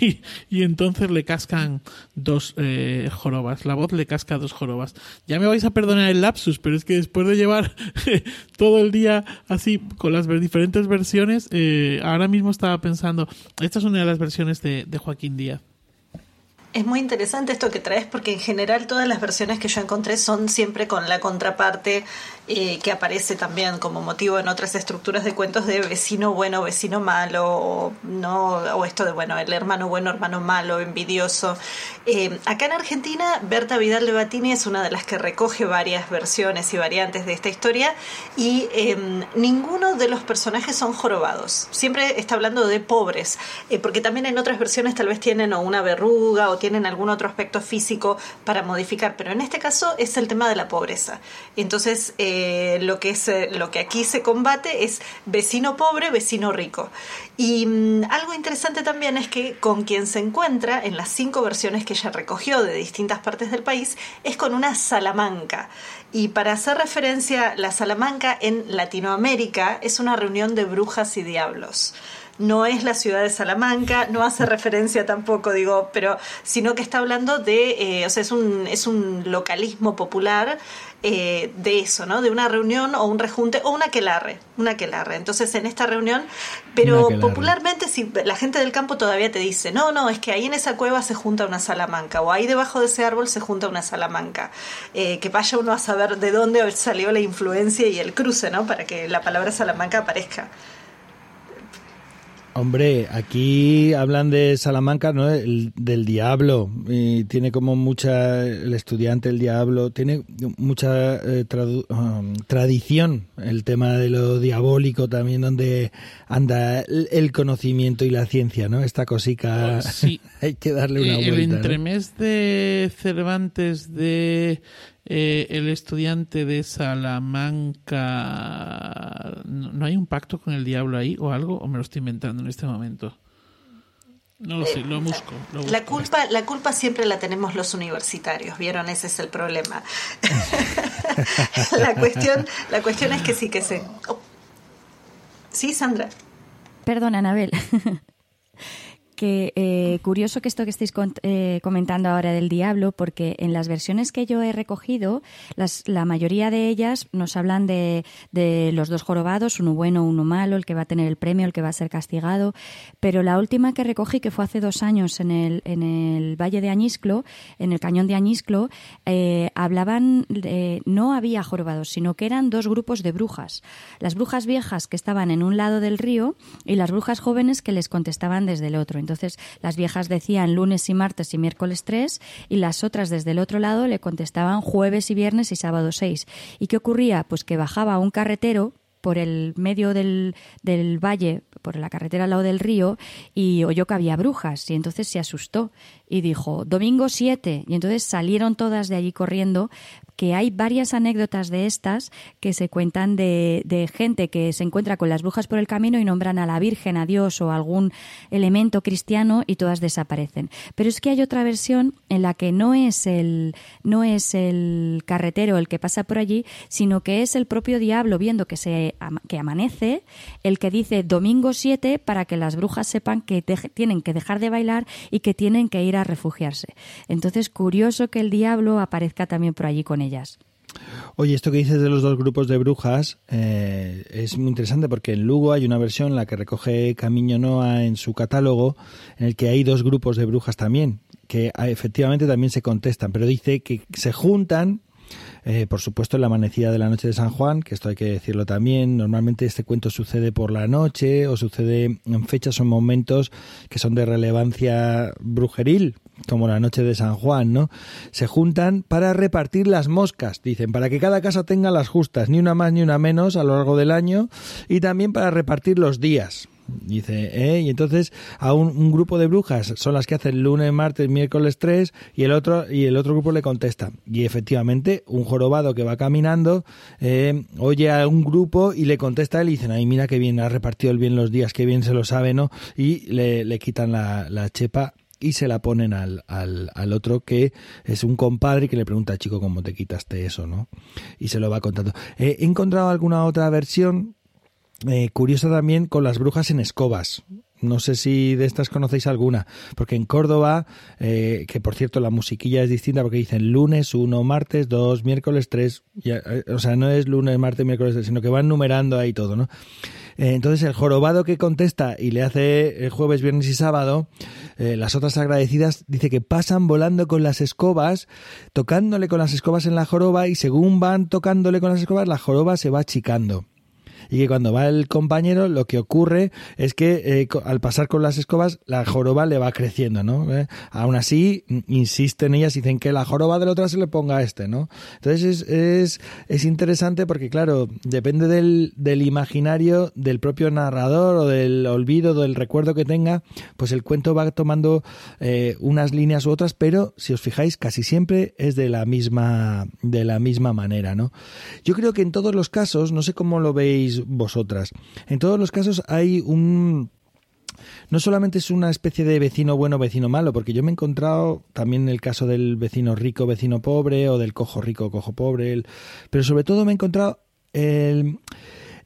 Y, entonces le cascan dos eh, jorobas. La voz le casca dos jorobas. Ya me vais a perdonar el lapsus, pero es que después de llevar todo el día así con las diferentes versiones, eh, ahora mismo estaba pensando, esta es una de las versiones de Joaquín Díaz. Es muy interesante esto que traes porque en general todas las versiones que yo encontré son siempre con la contraparte eh, que aparece también como motivo en otras estructuras de cuentos de vecino bueno, vecino malo, o, no, o esto de bueno, el hermano bueno, hermano malo, envidioso. Eh, acá en Argentina, Berta Vidal de Batini es una de las que recoge varias versiones y variantes de esta historia y em, ninguno de los personajes son jorobados. Siempre está hablando de pobres, eh, porque también en otras versiones tal vez tienen o una verruga o tienen algún otro aspecto físico para modificar, pero en este caso es el tema de la pobreza. Entonces, lo, que es, eh, lo que aquí se combate es vecino pobre, vecino rico. Y mm, algo interesante también es que con quien se encuentra en las cinco versiones que ella recogió de distintas partes del país es con una salamanca. Y para hacer referencia, la salamanca en Latinoamérica es una reunión de brujas y diablos. No es la ciudad de Salamanca, no hace referencia tampoco, digo, pero sino que está hablando de, eh, o sea, es un, es un localismo popular eh, de eso, ¿no? De una reunión o un rejunte o una quelarre, una quelarre. Entonces, en esta reunión, pero popularmente, si la gente del campo todavía te dice, no, no, es que ahí en esa cueva se junta una salamanca, o ahí debajo de ese árbol se junta una salamanca. Eh, que vaya uno a saber de dónde salió la influencia y el cruce, ¿no? Para que la palabra salamanca aparezca. Hombre, aquí hablan de Salamanca, ¿no? del diablo. Y tiene como mucha, el estudiante, el diablo, tiene mucha eh, um, tradición el tema de lo diabólico también, donde anda el, conocimiento y la ciencia, ¿no? Esta cosica, sí. hay que darle una vuelta. El entremés de Cervantes de eh, el estudiante de Salamanca, ¿no hay un pacto con el diablo ahí o algo? ¿O me lo estoy inventando en este momento? No lo sé, lo busco, La culpa, la culpa siempre la tenemos los universitarios, ¿vieron? Ese es el problema. la, cuestión, la cuestión es que sí que sé. Oh. Sí, Sandra. Perdón, Anabel. Que eh, curioso que esto que estáis eh, comentando ahora del diablo, porque en las versiones que yo he recogido, las, la mayoría de ellas nos hablan de, los dos jorobados, uno bueno, uno malo, el que va a tener el premio, el que va a ser castigado. Pero la última que recogí, que fue hace dos años en el, en el Valle de Añisclo, en el cañón de Añisclo, eh, hablaban, de, no había jorobados, sino que eran dos grupos de brujas. Las brujas viejas que estaban en un lado del río y las brujas jóvenes que les contestaban desde el otro. Entonces las viejas decían lunes y martes y miércoles tres y las otras desde el otro lado le contestaban jueves y viernes y sábado seis. ¿Y qué ocurría? Pues que bajaba un carretero por el medio del, del, valle, por la carretera al lado del río, y oyó que había brujas, y entonces se asustó y dijo, domingo 7, y entonces salieron todas de allí corriendo que hay varias anécdotas de estas que se cuentan de, gente que se encuentra con las brujas por el camino y nombran a la Virgen, a Dios o algún elemento cristiano y todas desaparecen. Pero es que hay otra versión en la que no es el, no es el carretero el que pasa por allí, sino que es el propio diablo viendo que, se, que amanece, el que dice domingo 7 para que las brujas sepan que tienen que dejar de bailar y que tienen que ir a refugiarse. Entonces, curioso que el diablo aparezca también por allí con ellas. Oye, esto que dices de los dos grupos de brujas eh, es muy interesante porque en Lugo hay una versión la que recoge Camino Noa en su catálogo en el que hay dos grupos de brujas también que ah, efectivamente también se contestan, pero dice que se juntan eh, por supuesto, en la amanecida de la noche de San Juan, que esto hay que decirlo también. Normalmente este cuento sucede por la noche o sucede en fechas o momentos que son de relevancia brujeril, como la noche de San Juan, ¿no? Se juntan para repartir las moscas, dicen, para que cada casa tenga las justas, ni una más ni una menos a lo largo del año, y también para repartir los días. Dice, ¿eh? Y entonces a un, grupo de brujas son las que hacen lunes, martes, miércoles tres y el otro y el otro grupo le contesta. Y efectivamente, un jorobado que va caminando eh, oye a un grupo y le contesta él y dicen, ay, mira qué bien ha repartido el bien los días, qué bien se lo sabe, ¿no? Y le, le quitan la, chepa y se la ponen al, al, al, otro que es un compadre que le pregunta, chico, ¿cómo te quitaste eso? ¿no? Y se lo va contando. he encontrado alguna otra versión eh, curiosa también con las brujas en escobas. No sé si de estas conocéis alguna, porque en Córdoba, eh, que por cierto la musiquilla es distinta porque dicen lunes uno, martes dos, miércoles tres, eh, o sea, no es lunes, martes, miércoles tres, sino que van numerando ahí todo, ¿no? entonces el jorobado que contesta y le hace el jueves, viernes y sábado, las otras agradecidas dice que pasan volando con las escobas, tocándole con las escobas en la joroba y según van tocándole con las escobas, la joroba se va achicando y que cuando va el compañero lo que ocurre es que eh, al pasar con las escobas la joroba le va creciendo, ¿no? ¿Eh? Aún así insisten ellas dicen que la joroba del otro se le ponga a este, ¿no? Entonces es, es, es interesante porque claro, depende del, del imaginario del propio narrador o del olvido, del recuerdo que tenga, pues el cuento va tomando eh, unas líneas u otras, pero si os fijáis casi siempre es de la misma de la misma manera, ¿no? Yo creo que en todos los casos, no sé cómo lo veis vosotras. En todos los casos hay un no solamente es una especie de vecino bueno, vecino malo, porque yo me he encontrado también en el caso del vecino rico, vecino pobre, o del cojo rico, cojo pobre, pero sobre todo me he encontrado el,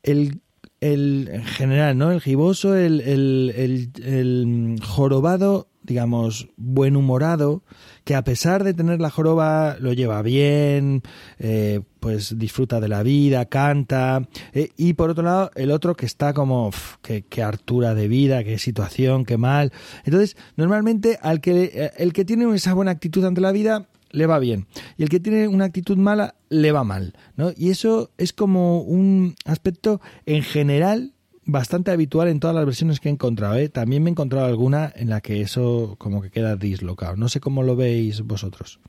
el el en general, ¿no? El giboso, el, el, jorobado, digamos, buen humorado, que a pesar de tener la joroba lo lleva bien, eh, pues disfruta de la vida, canta, eh, y por otro lado el otro que está como, qué, qué hartura de vida, qué situación, qué mal. Entonces, normalmente al que, eh, el que tiene esa buena actitud ante la vida, le va bien. Y el que tiene una actitud mala, le va mal. ¿no? Y eso es como un aspecto en general bastante habitual en todas las versiones que he encontrado. ¿eh? También me he encontrado alguna en la que eso como que queda dislocado. No sé cómo lo veis vosotros.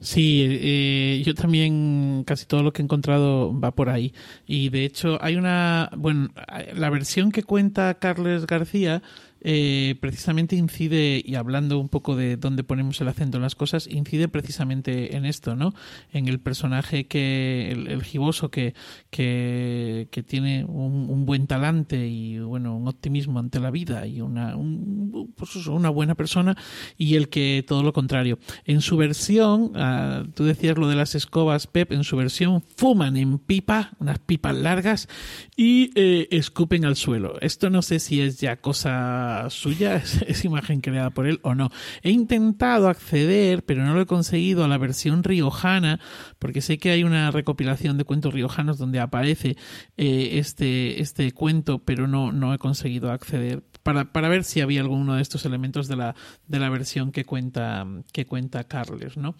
Sí, eh, yo también casi todo lo que he encontrado va por ahí. Y de hecho hay una, bueno, la versión que cuenta Carles García eh, precisamente incide, y hablando un poco de dónde ponemos el acento en las cosas, incide precisamente en esto, ¿no? En el personaje que, el, el giboso que, que, tiene un, buen talante y, bueno, un optimismo ante la vida y una, un, pues una buena persona, y el que todo lo contrario. En su versión, uh, tú decías lo de las escobas, Pep, en su versión fuman en pipa, unas pipas largas, y eh, escupen al suelo. Esto no sé si es ya cosa suya, es, imagen creada por él o no. He intentado acceder, pero no lo he conseguido a la versión riojana, porque sé que hay una recopilación de cuentos riojanos donde aparece eh, este, este cuento, pero no, no he conseguido acceder para, para ver si había alguno de estos elementos de la, de la versión que cuenta, que cuenta Carles, ¿no?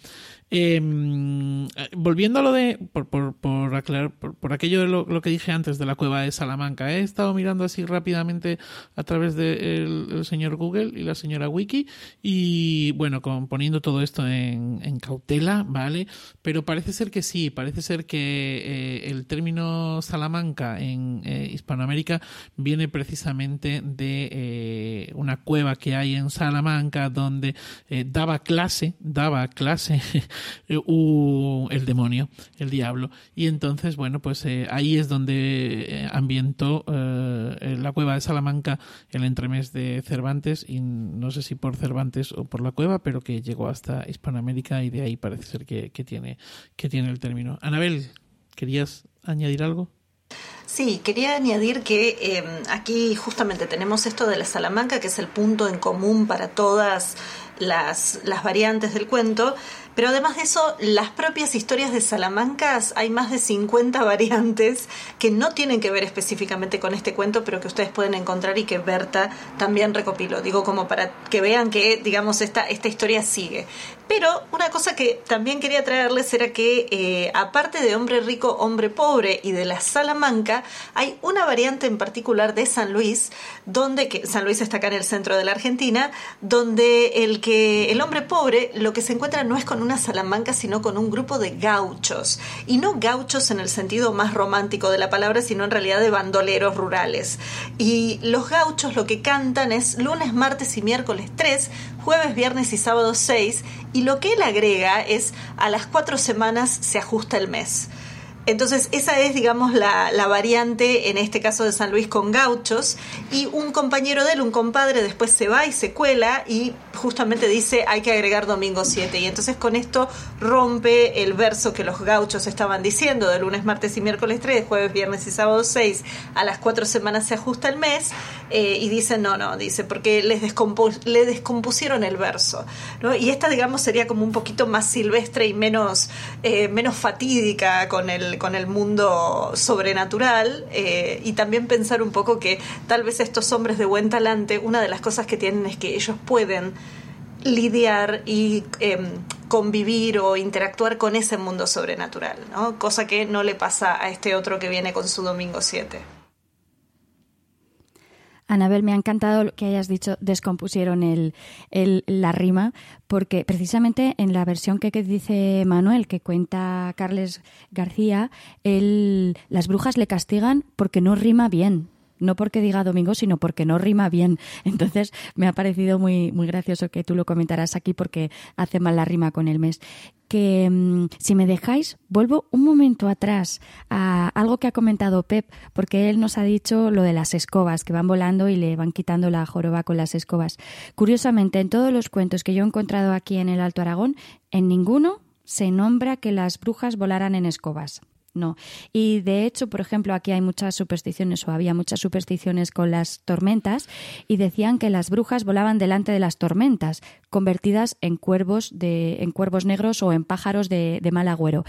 Eh, volviendo a lo de, por, por, por aclarar, por, por, aquello de lo, lo, que dije antes de la cueva de Salamanca, he estado mirando así rápidamente a través del de el señor Google y la señora Wiki y bueno, con, poniendo todo esto en, en, cautela, ¿vale? Pero parece ser que sí, parece ser que eh, el término Salamanca en eh, Hispanoamérica viene precisamente de eh, una cueva que hay en Salamanca donde eh, daba clase, daba clase uh, el demonio, el diablo. Y entonces, bueno, pues eh, ahí es donde ambientó la cueva de Salamanca el entremés de Cervantes y no sé si por Cervantes o por la cueva, pero que llegó hasta Hispanoamérica y de ahí parece ser que, que tiene, que tiene el término. Anabel, ¿querías añadir algo? Sí, quería añadir que eh, aquí justamente tenemos esto de la Salamanca, que es el punto en común para todas las, las variantes del cuento, pero además de eso, las propias historias de Salamancas, hay más de 50 variantes que no tienen que ver específicamente con este cuento, pero que ustedes pueden encontrar y que Berta también recopiló. Digo, como para que vean que, digamos, esta, esta historia sigue. Pero una cosa que también quería traerles era que, eh, aparte de hombre rico, hombre pobre y de la Salamanca, hay una variante en particular de San Luis, donde, que San Luis está acá en el centro de la Argentina, donde el que el hombre pobre lo que se encuentra no es con una Salamanca, sino con un grupo de gauchos. Y no gauchos en el sentido más romántico de la palabra, sino en realidad de bandoleros rurales. Y los gauchos lo que cantan es lunes, martes y miércoles 3, jueves, viernes y sábado 6, y lo que él agrega es a las cuatro semanas se ajusta el mes. Entonces, esa es, digamos, la, la, variante, en este caso de San Luis, con gauchos. Y un compañero de él, un compadre, después se va y se cuela y justamente dice hay que agregar domingo 7. Y entonces con esto rompe el verso que los gauchos estaban diciendo de lunes, martes y miércoles 3, jueves, viernes y sábado 6. A las cuatro semanas se ajusta el mes. Eh, y dicen, no, no, dice, porque les le descompusieron el verso. ¿no? Y esta, digamos, sería como un poquito más silvestre y menos, eh, menos fatídica con el con el mundo sobrenatural eh, y también pensar un poco que tal vez estos hombres de buen talante, una de las cosas que tienen es que ellos pueden lidiar y eh, convivir o interactuar con ese mundo sobrenatural, ¿no? cosa que no le pasa a este otro que viene con su domingo 7. Anabel, me ha encantado que hayas dicho descompusieron el, la rima, porque precisamente en la versión que, que dice Manuel, que cuenta Carles García, él, las brujas le castigan porque no rima bien, no porque diga domingo, sino porque no rima bien. Entonces me ha parecido muy, muy gracioso que tú lo comentaras aquí porque hace mal la rima con el mes. Que mmm, si me dejáis, vuelvo un momento atrás a algo que ha comentado Pep, porque él nos ha dicho lo de las escobas, que van volando y le van quitando la joroba con las escobas. Curiosamente, en todos los cuentos que yo he encontrado aquí en el Alto Aragón, en ninguno se nombra que las brujas volaran en escobas. No. Y de hecho, por ejemplo, aquí hay muchas supersticiones o había muchas supersticiones con las tormentas y decían que las brujas volaban delante de las tormentas, convertidas en cuervos de en cuervos negros o en pájaros de, mal agüero.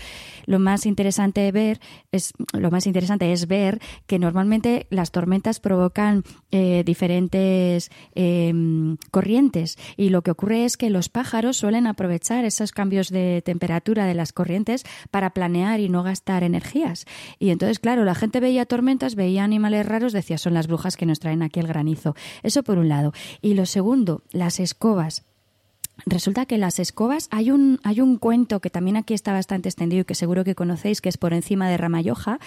Lo más interesante ver es lo más interesante es ver que normalmente las tormentas provocan eh, diferentes em, corrientes y lo que ocurre es que los pájaros suelen aprovechar esos cambios de temperatura de las corrientes para planear y no gastar energías. Y entonces, claro, la gente veía tormentas, veía animales raros, decía, son las brujas que nos traen aquí el granizo. Eso por un lado. Y lo segundo, las escobas. Resulta que las escobas, hay un, hay un cuento que también aquí está bastante extendido y que seguro que conocéis, que es por encima de Ramayoja,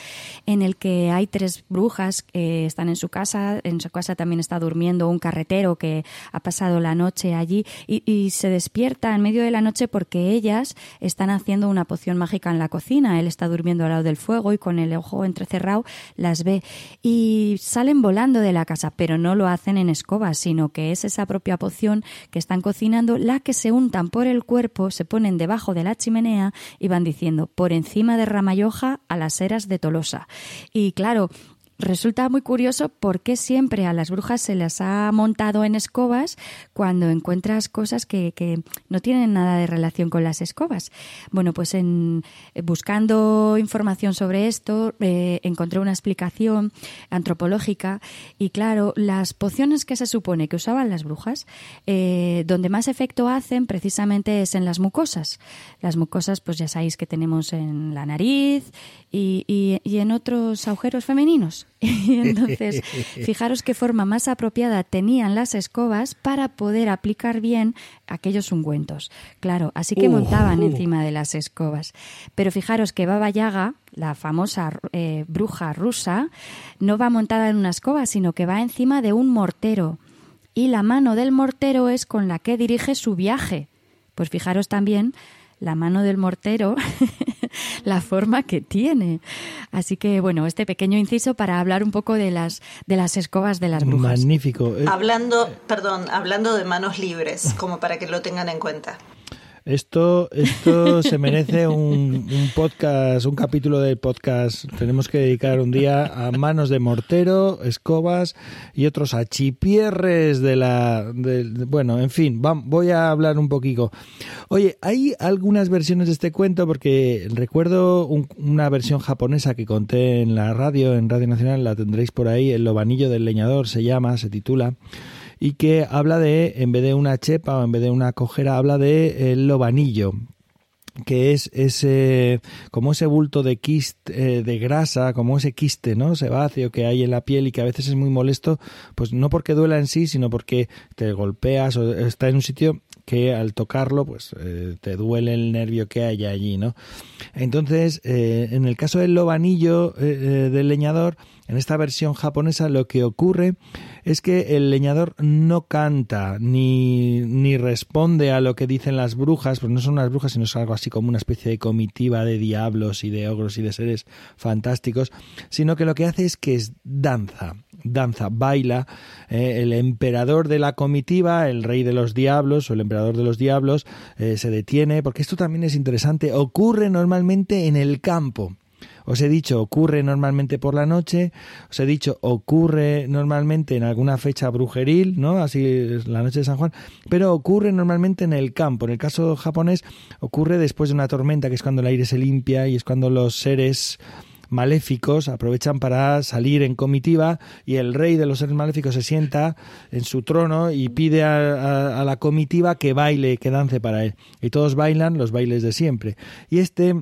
en el que hay tres brujas que están en su casa, en su casa también está durmiendo un carretero que ha pasado la noche allí y, se despierta en medio de la noche porque ellas están haciendo una poción mágica en la cocina. Él está durmiendo al lado del fuego y con el ojo entrecerrado las ve y salen volando de la casa, pero no lo hacen en escobas, sino que es esa propia poción que están cocinando la que se untan por el cuerpo, se ponen debajo de la chimenea y van diciendo por encima de Ramayoja a las eras de Tolosa. Y claro, Resulta muy curioso por qué siempre a las brujas se las ha montado en escobas cuando encuentras cosas que, que no tienen nada de relación con las escobas. Bueno, pues en, buscando información sobre esto eh, encontré una explicación antropológica y claro, las pociones que se supone que usaban las brujas, eh, donde más efecto hacen precisamente es en las mucosas. Las mucosas, pues ya sabéis que tenemos en la nariz y, y, y en otros agujeros femeninos. Y entonces, fijaros qué forma más apropiada tenían las escobas para poder aplicar bien aquellos ungüentos. Claro, así que montaban encima de las escobas. Pero fijaros que Baba Yaga, la famosa eh, bruja rusa, no va montada en una escoba, sino que va encima de un mortero. Y la mano del mortero es con la que dirige su viaje. Pues fijaros también la mano del mortero, la forma que tiene. Así que bueno, este pequeño inciso para hablar un poco de las de las escobas de las brujas. Magnífico. Eh, hablando, perdón, hablando de manos libres, como para que lo tengan en cuenta. Esto, esto se merece un, podcast, un capítulo del podcast. Tenemos que dedicar un día a manos de mortero, escobas y otros achipierres de la. bueno, en fin, voy a hablar un poquito. Oye, hay algunas versiones de este cuento porque recuerdo una versión japonesa que conté en la radio, en Radio Nacional, la tendréis por ahí, El Lobanillo del Leñador se llama, se titula y que habla de, en vez de una chepa o en vez de una cojera, habla de el lobanillo, que es ese como ese bulto de quiste, eh, de grasa, como ese quiste, ¿no? Sebáceo que hay en la piel y que a veces es muy molesto, pues no porque duela en sí, sino porque te golpeas o está en un sitio que al tocarlo pues eh, te duele el nervio que hay allí, ¿no? Entonces, eh, en el caso del lobanillo del leñador, en esta versión japonesa lo que ocurre es que el leñador no canta ni, ni responde a lo que dicen las brujas, pues no son unas brujas, sino es algo así como una especie de comitiva de diablos y de ogros y de seres fantásticos, sino que lo que hace es que es danza, danza, baila. Eh, el emperador de la comitiva, el rey de los diablos o el emperador de los diablos, eh, se detiene, porque esto también es interesante, ocurre normalmente en el campo. Os he dicho, ocurre normalmente por la noche, os he dicho, ocurre normalmente en alguna fecha brujeril, ¿no? Así es la noche de San Juan, pero ocurre normalmente en el campo. En el caso japonés, ocurre después de una tormenta, que es cuando el aire se limpia y es cuando los seres maléficos aprovechan para salir en comitiva y el rey de los seres maléficos se sienta en su trono y pide a, a, la comitiva que baile, que dance para él. Y todos bailan los bailes de siempre. Y este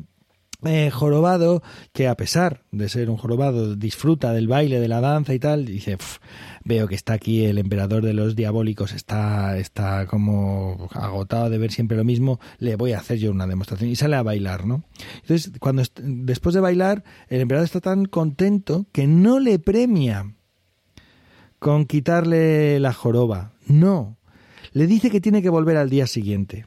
eh, jorobado que a pesar de ser un jorobado disfruta del baile, de la danza y tal, dice, veo que está aquí el emperador de los diabólicos, está, está como agotado de ver siempre lo mismo, le voy a hacer yo una demostración y sale a bailar, ¿no? Entonces, cuando después de bailar, el emperador está tan contento que no le premia con quitarle la joroba, no, le dice que tiene que volver al día siguiente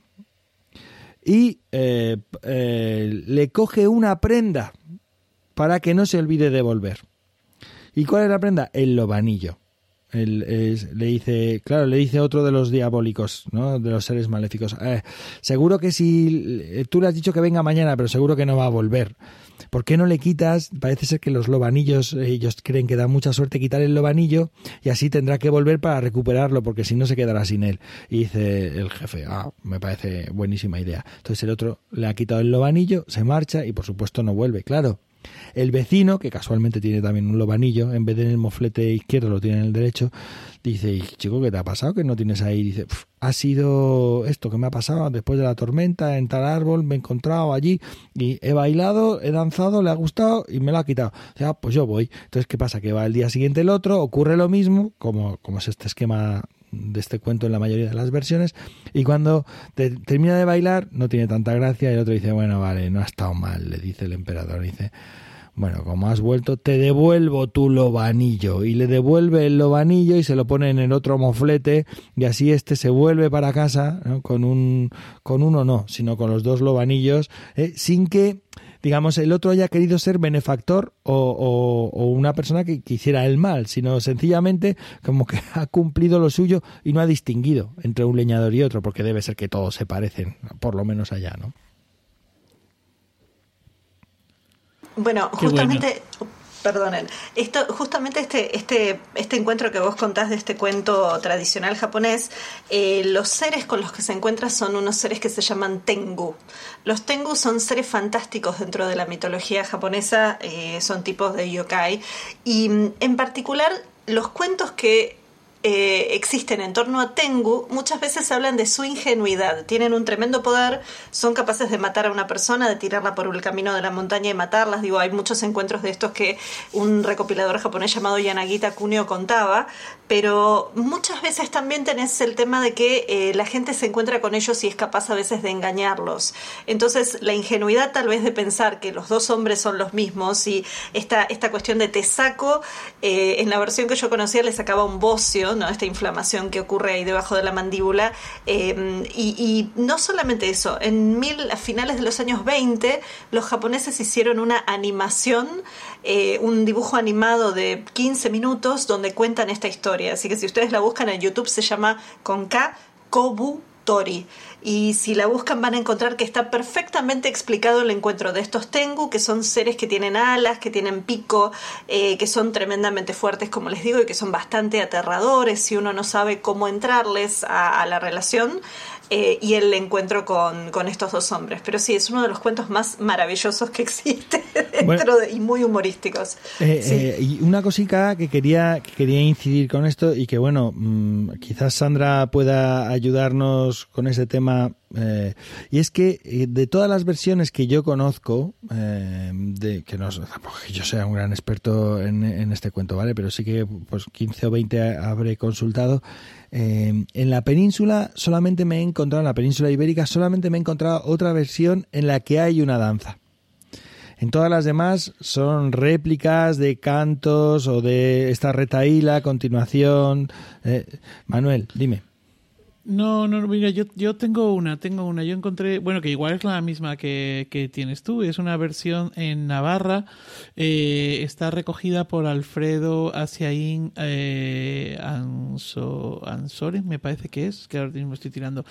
y eh, eh, le coge una prenda para que no se olvide de volver. ¿Y cuál es la prenda? El lobanillo. Le dice, claro, le dice otro de los diabólicos, ¿no? De los seres maléficos. Eh, seguro que si tú le has dicho que venga mañana, pero seguro que no va a volver. ¿Por qué no le quitas? Parece ser que los lobanillos, ellos creen que da mucha suerte quitar el lobanillo y así tendrá que volver para recuperarlo, porque si no se quedará sin él. Y dice el jefe, ah, me parece buenísima idea. Entonces el otro le ha quitado el lobanillo, se marcha y por supuesto no vuelve. Claro, el vecino, que casualmente tiene también un lobanillo, en vez de en el moflete izquierdo lo tiene en el derecho, dice, chico, ¿qué te ha pasado que no tienes ahí? Dice, ha sido esto que me ha pasado después de la tormenta, en tal árbol, me he encontrado allí y he bailado, he danzado, le ha gustado y me lo ha quitado. O pues yo voy. Entonces, ¿qué pasa? Que va el día siguiente el otro, ocurre lo mismo, como, como es este esquema de este cuento en la mayoría de las versiones y cuando termina de bailar no tiene tanta gracia y el otro dice bueno vale no ha estado mal le dice el emperador dice bueno, como has vuelto, te devuelvo tu lobanillo. Y le devuelve el lobanillo y se lo pone en el otro moflete y así este se vuelve para casa con, un, con uno no, sino con los dos lobanillos, ¿eh? sin que digamos, el otro haya querido ser benefactor o, o, una persona que, quisiera el mal, sino sencillamente como que ha cumplido lo suyo y no ha distinguido entre un leñador y otro, porque debe ser que todos se parecen, por lo menos allá, ¿no? Bueno, justamente, perdonen, justamente este, este, este encuentro que vos contás de este cuento tradicional japonés, eh, los seres con los que se encuentra son unos seres que se llaman Tengu. Los Tengu son seres fantásticos dentro de la mitología japonesa, eh, son tipos de yokai, y mm, en particular los cuentos que eh, existen en torno a Tengu muchas veces hablan de su ingenuidad. Tienen un tremendo poder, son capaces de matar a una persona, de tirarla por el camino de la montaña y matarlas. Digo, hay muchos encuentros de estos que un recopilador japonés llamado Yanagita Kunio contaba, pero muchas veces también tenés el tema de que eh, la gente se encuentra con ellos y es capaz a veces de engañarlos. Entonces, la ingenuidad tal vez de pensar que los dos hombres son los mismos y esta, esta cuestión de te saco, eh, en la versión que yo conocía le sacaba un bocio, ¿no? esta inflamación que ocurre ahí debajo de la mandíbula. Em, y, no solamente eso, en mil, a finales de los años 20, los japoneses hicieron una animación, eh, un dibujo animado de 15 minutos donde cuentan esta historia. Así que si ustedes la buscan en YouTube se llama con K Kobu Tori. Y si la buscan van a encontrar que está perfectamente explicado el encuentro de estos Tengu, que son seres que tienen alas, que tienen pico, eh, que son tremendamente fuertes, como les digo, y que son bastante aterradores si uno no sabe cómo entrarles a la relación. Eh, y el encuentro con, estos dos hombres. Pero sí, es uno de los cuentos más maravillosos que existe dentro y muy humorísticos. Eh, eh, y una cosita que quería, que quería incidir con esto y que, bueno, mm, quizás Sandra pueda ayudarnos con ese tema. y es que de todas las versiones que yo conozco, de que no que yo sea un gran experto en, en, este cuento, ¿vale? Pero sí que pues 15 o 20 habré consultado. Eh, en la península solamente me he encontrado, en la península ibérica solamente me he encontrado otra versión en la que hay una danza. En todas las demás son réplicas de cantos o de esta retaíla, continuación. Eh, Manuel, dime. No, no, mira, yo, yo tengo una, tengo una. Yo encontré, bueno, que igual es la misma que, que tienes tú. Es una versión en Navarra. Eh, está recogida por Alfredo Asiaín eh, Anso, Ansores, me parece que es, que ahora mismo estoy tirando.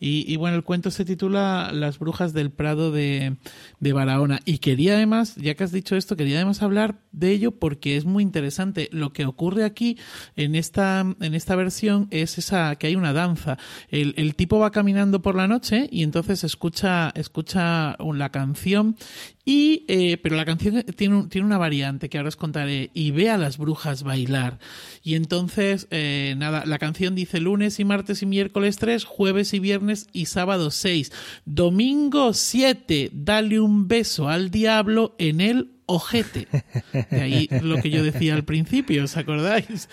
Y, y, bueno, el cuento se titula Las brujas del Prado de, de Barahona. Y quería además, ya que has dicho esto, quería además hablar de ello porque es muy interesante. Lo que ocurre aquí en esta, en esta versión es esa que hay una danza el, tipo va caminando por la noche y entonces escucha, escucha la canción y, eh, pero la canción tiene, tiene una variante que ahora os contaré y ve a las brujas bailar. Y entonces, eh, nada, la canción dice lunes y martes y miércoles 3, jueves y viernes y sábado 6, domingo 7, dale un beso al diablo en el ojete. De ahí lo que yo decía al principio, ¿os acordáis?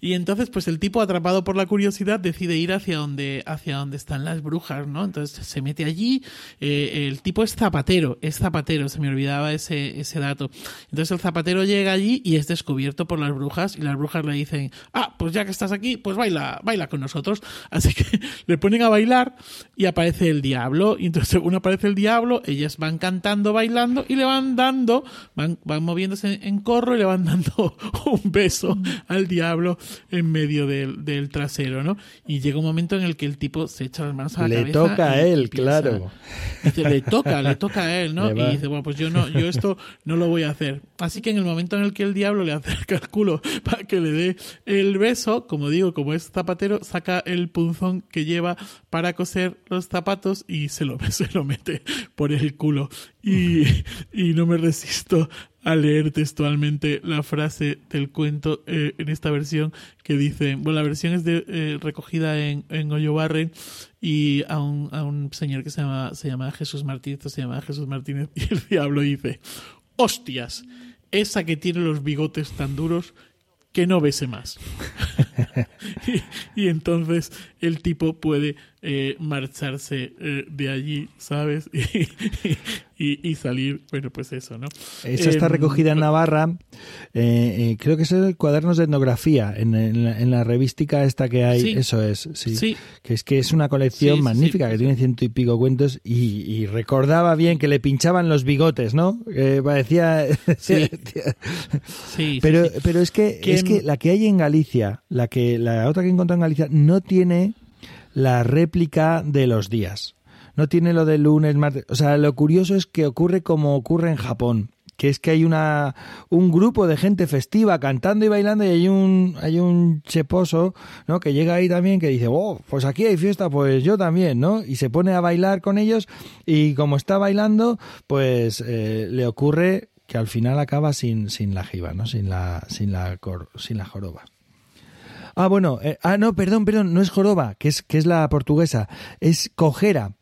Y entonces, pues el tipo, atrapado por la curiosidad, decide ir hacia donde, hacia donde están las brujas, ¿no? Entonces se mete allí. Eh, el tipo es zapatero, es zapatero, se me olvidaba ese, ese dato. Entonces el zapatero llega allí y es descubierto por las brujas, y las brujas le dicen, ah, pues ya que estás aquí, pues baila, baila con nosotros. Así que le ponen a bailar y aparece el diablo. Y entonces, según aparece el diablo, ellas van cantando, bailando y le van dando van, van moviéndose en corro y le van dando un beso al diablo en medio del, del trasero, ¿no? Y llega un momento en el que el tipo se echa las manos a la Le cabeza. toca a él, empieza- claro. Dice, le toca, le toca a él, ¿no? Le. Y dice, bueno, pues yo no, yo esto no lo voy a hacer. Así que en el momento en el que el diablo le acerca el culo para que le dé el beso, como digo, como es zapatero, saca el punzón que lleva para coser los zapatos y se lo, se lo mete por el culo. Y, no me resisto a leer textualmente la frase del cuento eh, en esta versión que dice, bueno, la versión es de, eh, recogida en, en Hoyo Barren y a un, a un señor que se llama, se llama Jesús Martínez, se llama Jesús Martínez, y el diablo dice, hostias, esa que tiene los bigotes tan duros que no bese más. y, y entonces el tipo puede eh, marcharse eh, de allí, ¿sabes? Y, y- y salir, bueno, pues eso, ¿no? Esa está Em, recogida en Navarra, eh, creo que es el cuadernos de etnografía, en, en la, en la revística esta que hay, Sí. eso es, sí. Sí. Que es que es una colección Sí, magnífica, que tiene ciento y pico cuentos, y, y recordaba bien que le pinchaban los bigotes, ¿no? Que parecía... Sí. Pero, pero es que, es que la que hay en Galicia, la que la otra que he encontrado en Galicia, no tiene la réplica de los días. No tiene lo de lunes, martes. O sea, lo curioso es que ocurre como ocurre en Japón. Que es que hay una un grupo de gente festiva cantando y bailando y hay un hay un cheposo, ¿no? Que llega ahí también que dice, "Oh, pues aquí hay fiesta, pues yo también", ¿no? Y se pone a bailar con ellos y como está bailando, pues eh, le ocurre que al final acaba sin, sin la jiba, ¿no? Sin la, sin la, sin la joroba. Ah, bueno, eh, ah, no, perdón, perdón, no es joroba, que es, que es la portuguesa, es cojera.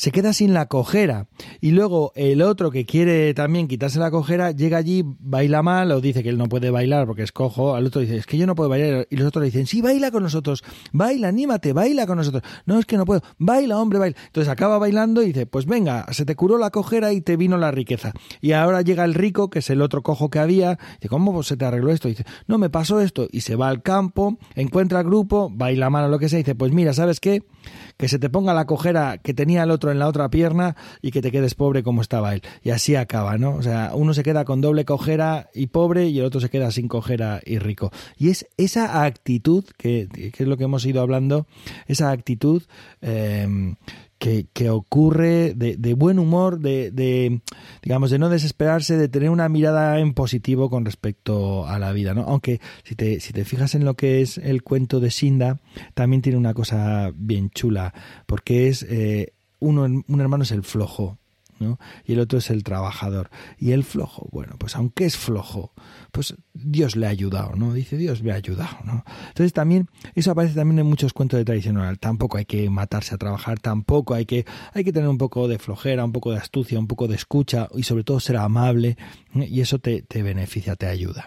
Se queda sin la cojera. Y luego el otro que quiere también quitarse la cojera, llega allí, baila mal, o dice que él no puede bailar porque es cojo. Al otro dice, es que yo no puedo bailar. Y los otros le dicen, sí, baila con nosotros, baila, anímate, baila con nosotros. No, es que no puedo, baila, hombre, baila. Entonces acaba bailando y dice, pues venga, se te curó la cojera y te vino la riqueza. Y ahora llega el rico, que es el otro cojo que había, dice, ¿cómo se te arregló esto? Y dice, no, me pasó esto. Y se va al campo, encuentra al grupo, baila mal o lo que sea, dice, pues mira, ¿sabes qué? Que se te ponga la cojera que tenía el otro en la otra pierna y que te quedes pobre como estaba él. Y así acaba, ¿no? O sea, uno se queda con doble cojera y pobre y el otro se queda sin cojera y rico. Y es esa actitud, que, que es lo que hemos ido hablando, esa actitud eh, que, que ocurre de, de buen humor, de, de, digamos, de no desesperarse, de tener una mirada en positivo con respecto a la vida, ¿no? Aunque si te, si te fijas en lo que es el cuento de Sinda, también tiene una cosa bien chula, porque es eh, uno, un hermano es el flojo, ¿no? Y el otro es el trabajador. Y el flojo, bueno, pues aunque es flojo, pues Dios le ha ayudado, ¿no? Dice, Dios me ha ayudado, ¿no? Entonces también, eso aparece también en muchos cuentos de tradición oral. Tampoco hay que matarse a trabajar, tampoco hay que, hay que tener un poco de flojera, un poco de astucia, un poco de escucha y sobre todo ser amable y eso te, te beneficia, te ayuda.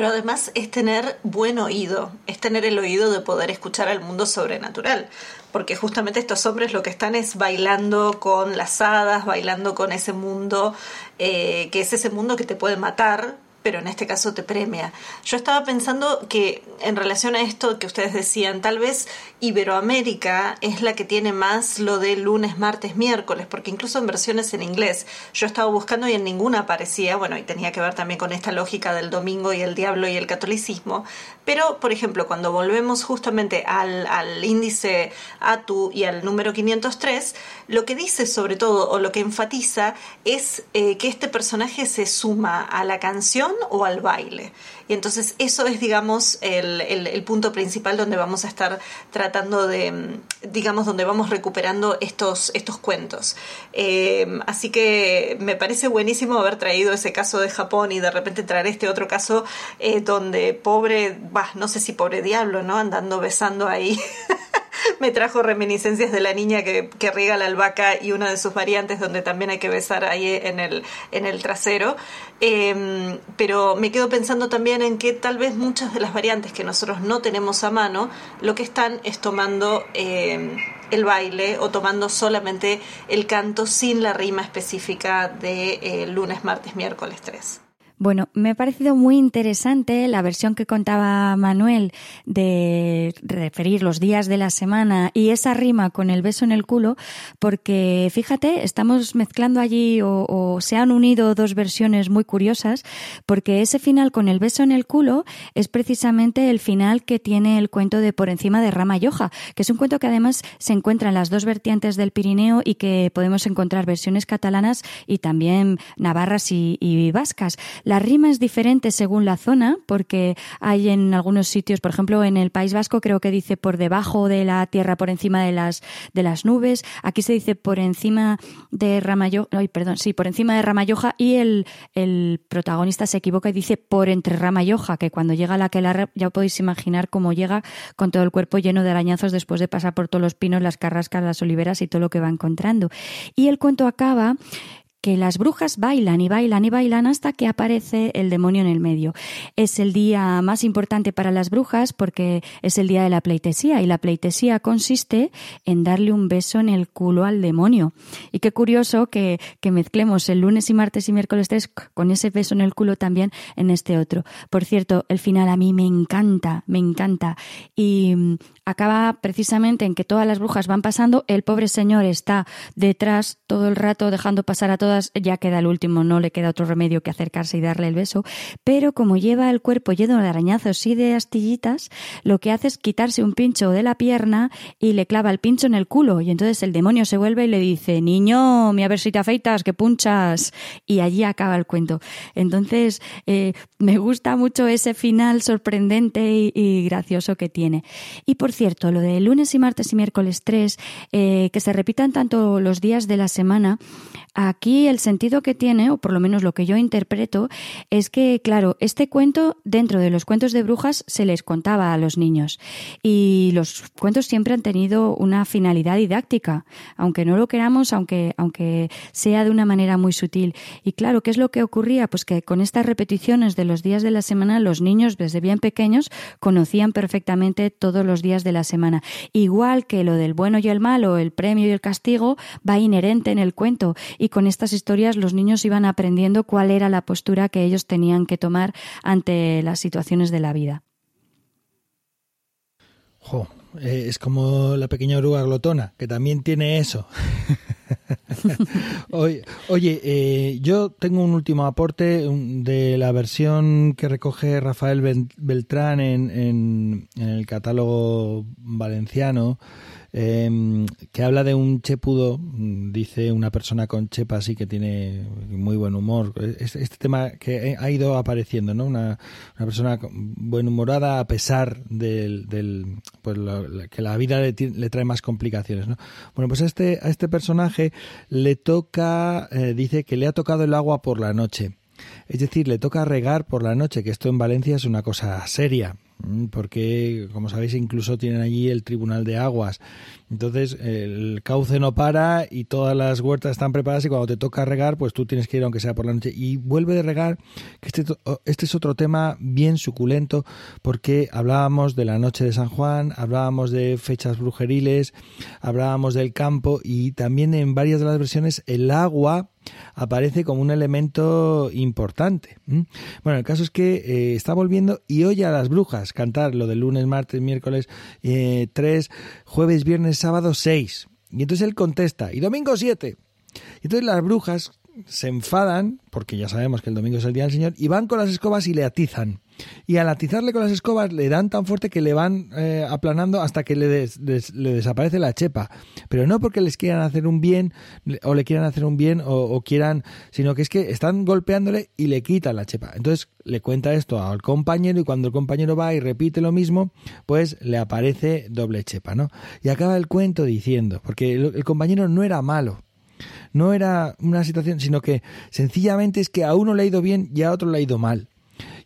Pero además es tener buen oído, es tener el oído de poder escuchar al mundo sobrenatural, porque justamente estos hombres lo que están es bailando con las hadas, bailando con ese mundo, eh, que es ese mundo que te puede matar, pero en este caso te premia. Yo estaba pensando que en relación a esto que ustedes decían, tal vez Iberoamérica es la que tiene más lo de lunes, martes, miércoles, porque incluso en versiones en inglés yo estaba buscando y en ninguna aparecía, bueno, y tenía que ver también con esta lógica del domingo y el diablo y el catolicismo, pero por ejemplo, cuando volvemos justamente al, al índice ATU y al número 503, lo que dice sobre todo o lo que enfatiza es eh, que este personaje se suma a la canción o al baile. Y entonces eso es, digamos, el, el, punto principal donde vamos a estar tratando de, digamos, donde vamos recuperando estos, estos cuentos. Eh, así que me parece buenísimo haber traído ese caso de Japón y de repente traer este otro caso eh, donde pobre, bah, no sé si pobre diablo, ¿no? Andando besando ahí. me trajo reminiscencias de la niña que, riega la albahaca y una de sus variantes donde también hay que besar ahí en el, en el trasero. Eh, pero me quedo pensando también en que tal vez muchas de las variantes que nosotros no tenemos a mano, lo que están es tomando eh, el baile o tomando solamente el canto sin la rima específica de eh, lunes, martes, miércoles 3. Bueno, me ha parecido muy interesante la versión que contaba Manuel de referir los días de la semana y esa rima con el beso en el culo, porque fíjate, estamos mezclando allí o, se han unido dos versiones muy curiosas, porque ese final con el beso en el culo es precisamente el final que tiene el cuento de Por encima de Rama Yoja, que es un cuento que además se encuentra en las dos vertientes del Pirineo y que podemos encontrar versiones catalanas y también navarras y, y vascas. La rima es diferente según la zona, porque hay en algunos sitios, por ejemplo, en el País Vasco creo que dice por debajo de la tierra, por encima de las, de las nubes. Aquí se dice por encima de Ramayoja, ay, perdón, sí, por encima de Ramayoja y el, el protagonista se equivoca y dice por entre Ramayoja, que cuando llega la que ya podéis imaginar cómo llega con todo el cuerpo lleno de arañazos después de pasar por todos los pinos, las carrascas, las oliveras y todo lo que va encontrando. Y el cuento acaba que las brujas bailan y bailan y bailan hasta que aparece el demonio en el medio. Es el día más importante para las brujas porque es el día de la pleitesía y la pleitesía consiste en darle un beso en el culo al demonio. Y qué curioso que, que mezclemos el lunes y martes y miércoles 3 con ese beso en el culo también en este otro. Por cierto, el final a mí me encanta, me encanta. Y mm, acaba precisamente en que todas las brujas van pasando, el pobre señor está detrás todo el rato dejando pasar a todas ya queda el último, no le queda otro remedio que acercarse y darle el beso, pero como lleva el cuerpo lleno de arañazos y de astillitas, lo que hace es quitarse un pincho de la pierna y le clava el pincho en el culo y entonces el demonio se vuelve y le dice, niño, mi a ver si te afeitas, que punchas y allí acaba el cuento. Entonces, eh, me gusta mucho ese final sorprendente y, gracioso que tiene. Y por cierto, lo de lunes y martes y miércoles 3, eh, que se repitan tanto los días de la semana, Aquí el sentido que tiene, o por lo menos lo que yo interpreto, es que, claro, este cuento, dentro de los cuentos de brujas, se les contaba a los niños. Y los cuentos siempre han tenido una finalidad didáctica, aunque no lo queramos, aunque, aunque sea de una manera muy sutil. Y claro, ¿qué es lo que ocurría? Pues que con estas repeticiones de los días de la semana, los niños, desde bien pequeños, conocían perfectamente todos los días de la semana. Igual que lo del bueno y el malo, el premio y el castigo, va inherente en el cuento y con estas historias los niños iban aprendiendo cuál era la postura que ellos tenían que tomar ante las situaciones de la vida. Eh, es como la pequeña oruga glotona, que también tiene eso. oye, eh, yo tengo un último aporte de la versión que recoge Rafael Beltrán en, en el catálogo valenciano eh, que habla de un chepudo, dice una persona con chepa así que tiene muy buen humor. Este, tema que ha ido apareciendo, ¿no? Una, una persona humorada a pesar del, del pues que la vida le, le, trae más complicaciones, ¿no? Bueno, pues a este, a este personaje le toca, eh, dice que le ha tocado el agua por la noche. Es decir, le toca regar por la noche, que esto en Valencia es una cosa seria. Mm, porque, como sabéis, incluso tienen allí el Tribunal de Aguas. Entonces, el cauce no para y todas las huertas están preparadas y cuando te toca regar, pues tú tienes que ir aunque sea por la noche. Y vuelve de regar, que este, este es otro tema bien suculento, porque hablábamos de la noche de San Juan, hablábamos de fechas brujeriles, hablábamos del campo y también en varias de las versiones el agua aparece como un elemento importante. Bueno, el caso es que eh, está volviendo y oye a las brujas cantar lo del lunes, martes, miércoles eh, 3, jueves, viernes, sábado 6. Y entonces él contesta, y domingo 7. Y entonces las brujas se enfadan, porque ya sabemos que el domingo es el día del Señor, y van con las escobas y le atizan. Y al atizarle con las escobas le dan tan fuerte que le van eh, aplanando hasta que le, le, desaparece la chepa. Pero no porque les quieran hacer un bien o le quieran hacer un bien o, quieran, sino que es que están golpeándole y le quitan la chepa. Entonces le cuenta esto al compañero y cuando el compañero va y repite lo mismo, pues le aparece doble chepa, ¿no? Y acaba el cuento diciendo, porque el compañero no era malo, no era una situación, sino que sencillamente es que a uno le ha ido bien y a otro le ha ido mal.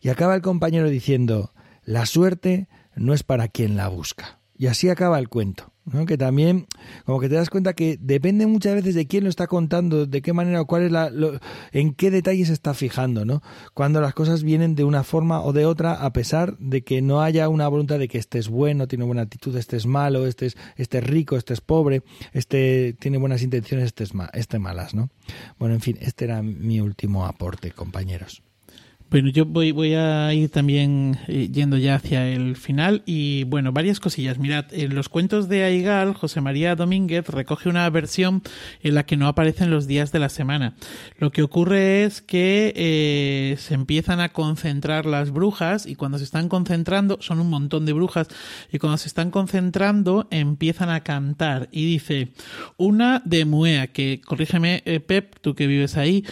Y acaba el compañero diciendo, la suerte no es para quien la busca. Y así acaba el cuento. ¿no? Que también, como que te das cuenta que depende muchas veces de quién lo está contando, de qué manera o cuál es la, en qué detalles se está fijando, ¿no? Cuando las cosas vienen de una forma o de otra, a pesar de que no haya una voluntad de que estés bueno, tiene buena actitud, estés malo, estés, estés rico, estés pobre, este tiene buenas intenciones, estés, estés malas, ¿no? Bueno, en fin, este era mi último aporte, compañeros. Bueno, yo voy, voy a ir también eh, yendo ya hacia el final y bueno, varias cosillas. Mirad, en los cuentos de Aigal, José María Domínguez recoge una versión en la que no aparecen los días de la semana. Lo que ocurre es que eh, se empiezan a concentrar las brujas y cuando se están concentrando, son un montón de brujas, y cuando se están concentrando empiezan a cantar y dice, una de Muea, que corrígeme eh, Pep, tú que vives ahí,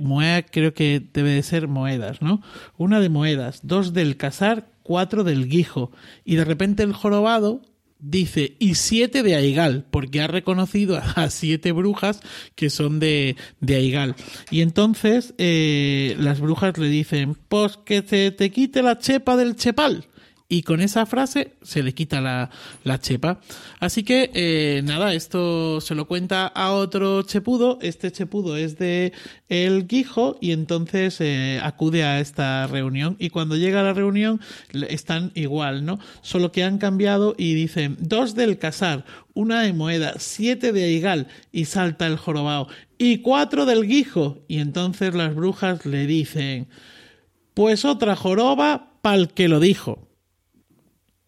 Muea creo que debe de ser moedas, ¿no? Una de moedas, dos del casar, cuatro del guijo. Y de repente el jorobado dice, y siete de Aigal, porque ha reconocido a siete brujas que son de, de Aigal. Y entonces eh, las brujas le dicen, pues que se te quite la chepa del chepal y con esa frase se le quita la, chepa. Así que eh, nada, esto se lo cuenta a otro chepudo, este chepudo es de el Guijo y entonces eh, acude a esta reunión y cuando llega a la reunión están igual, ¿no? Solo que han cambiado y dicen dos del casar, una de moeda, siete de aigal y salta el jorobao y cuatro del Guijo y entonces las brujas le dicen pues otra joroba pa'l que lo dijo.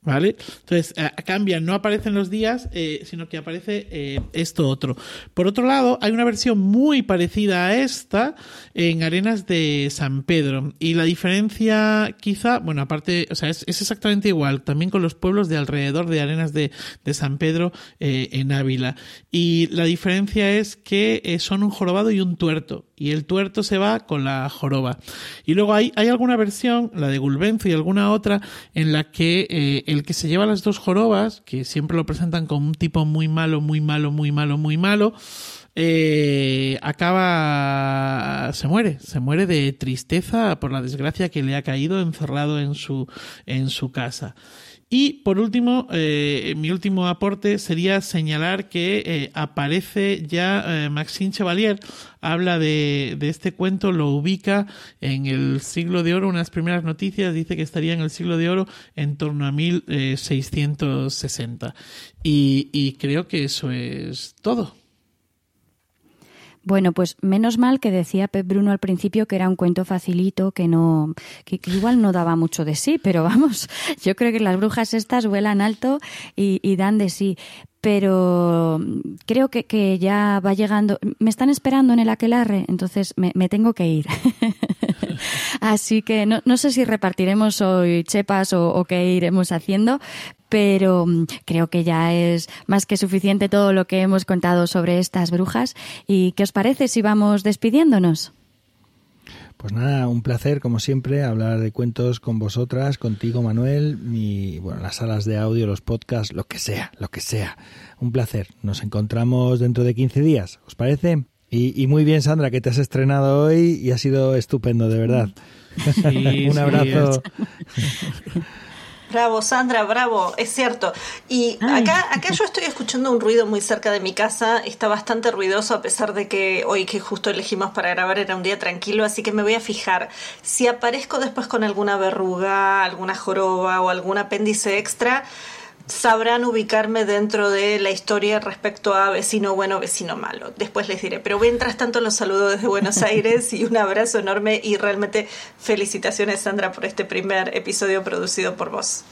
¿Vale? Entonces, eh, cambian, no aparecen los días, eh, sino que aparece eh, esto otro. Por otro lado, hay una versión muy parecida a esta en Arenas de San Pedro. Y la diferencia, quizá, bueno, aparte, o sea, es, exactamente igual, también con los pueblos de alrededor de Arenas de, de San Pedro en Ávila. Y la diferencia es que son un jorobado y un tuerto y el tuerto se va con la joroba. Y luego hay, hay alguna versión, la de Gulbenzo y alguna otra, en la que eh, el que se lleva las dos jorobas, que siempre lo presentan como un tipo muy malo, muy malo, muy malo, muy malo, eh, acaba se muere se muere de tristeza por la desgracia que le ha caído encerrado en su en su casa y por último, eh, mi último aporte sería señalar que eh, aparece ya eh, Maxime Chevalier, habla de, de, este cuento, lo ubica en el siglo de oro, unas primeras noticias, dice que estaría en el siglo de oro en torno a 1660. Y, y creo que eso es todo. Bueno, pues menos mal que decía Pep Bruno al principio que era un cuento facilito, que no, que, igual no daba mucho de sí, pero vamos, yo creo que las brujas estas vuelan alto y, y dan de sí pero creo que, que, ya va llegando. Me están esperando en el aquelarre, entonces me, tengo que ir. Así que no, no, sé si repartiremos hoy chepas o, qué iremos haciendo, pero mm, creo que ya es más que suficiente todo lo que hemos contado sobre estas brujas. ¿Y qué os parece si vamos despidiéndonos? Pues nada, un placer, como siempre, hablar de cuentos con vosotras, contigo, Manuel, mi, bueno, las salas de audio, los podcasts, lo que sea, lo que sea. Un placer. Nos encontramos dentro de 15 días, ¿os parece? Y, y muy bien, Sandra, que te has estrenado hoy y ha sido estupendo, de verdad. Sí, un abrazo. Sí, Bravo, Sandra, bravo, es cierto. Y acá, acá yo estoy escuchando un ruido muy cerca de mi casa, está bastante ruidoso a pesar de que hoy que justo elegimos para grabar era un día tranquilo, así que me voy a fijar. Si aparezco después con alguna verruga, alguna joroba o algún apéndice extra, sabrán ubicarme dentro de la historia respecto a vecino bueno, vecino malo. Después les diré. Pero mientras tanto los saludo desde Buenos Aires y un abrazo enorme y realmente felicitaciones Sandra por este primer episodio producido por vos.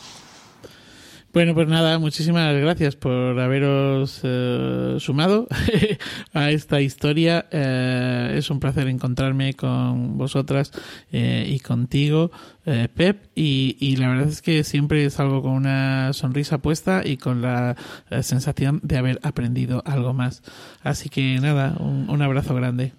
Bueno, pues nada, muchísimas gracias por haberos eh, sumado a esta historia. Eh, es un placer encontrarme con vosotras eh, y contigo, eh, Pep, y, y, la verdad es que siempre salgo con una sonrisa puesta y con la, sensación de haber aprendido algo más. Así que nada, un abrazo grande.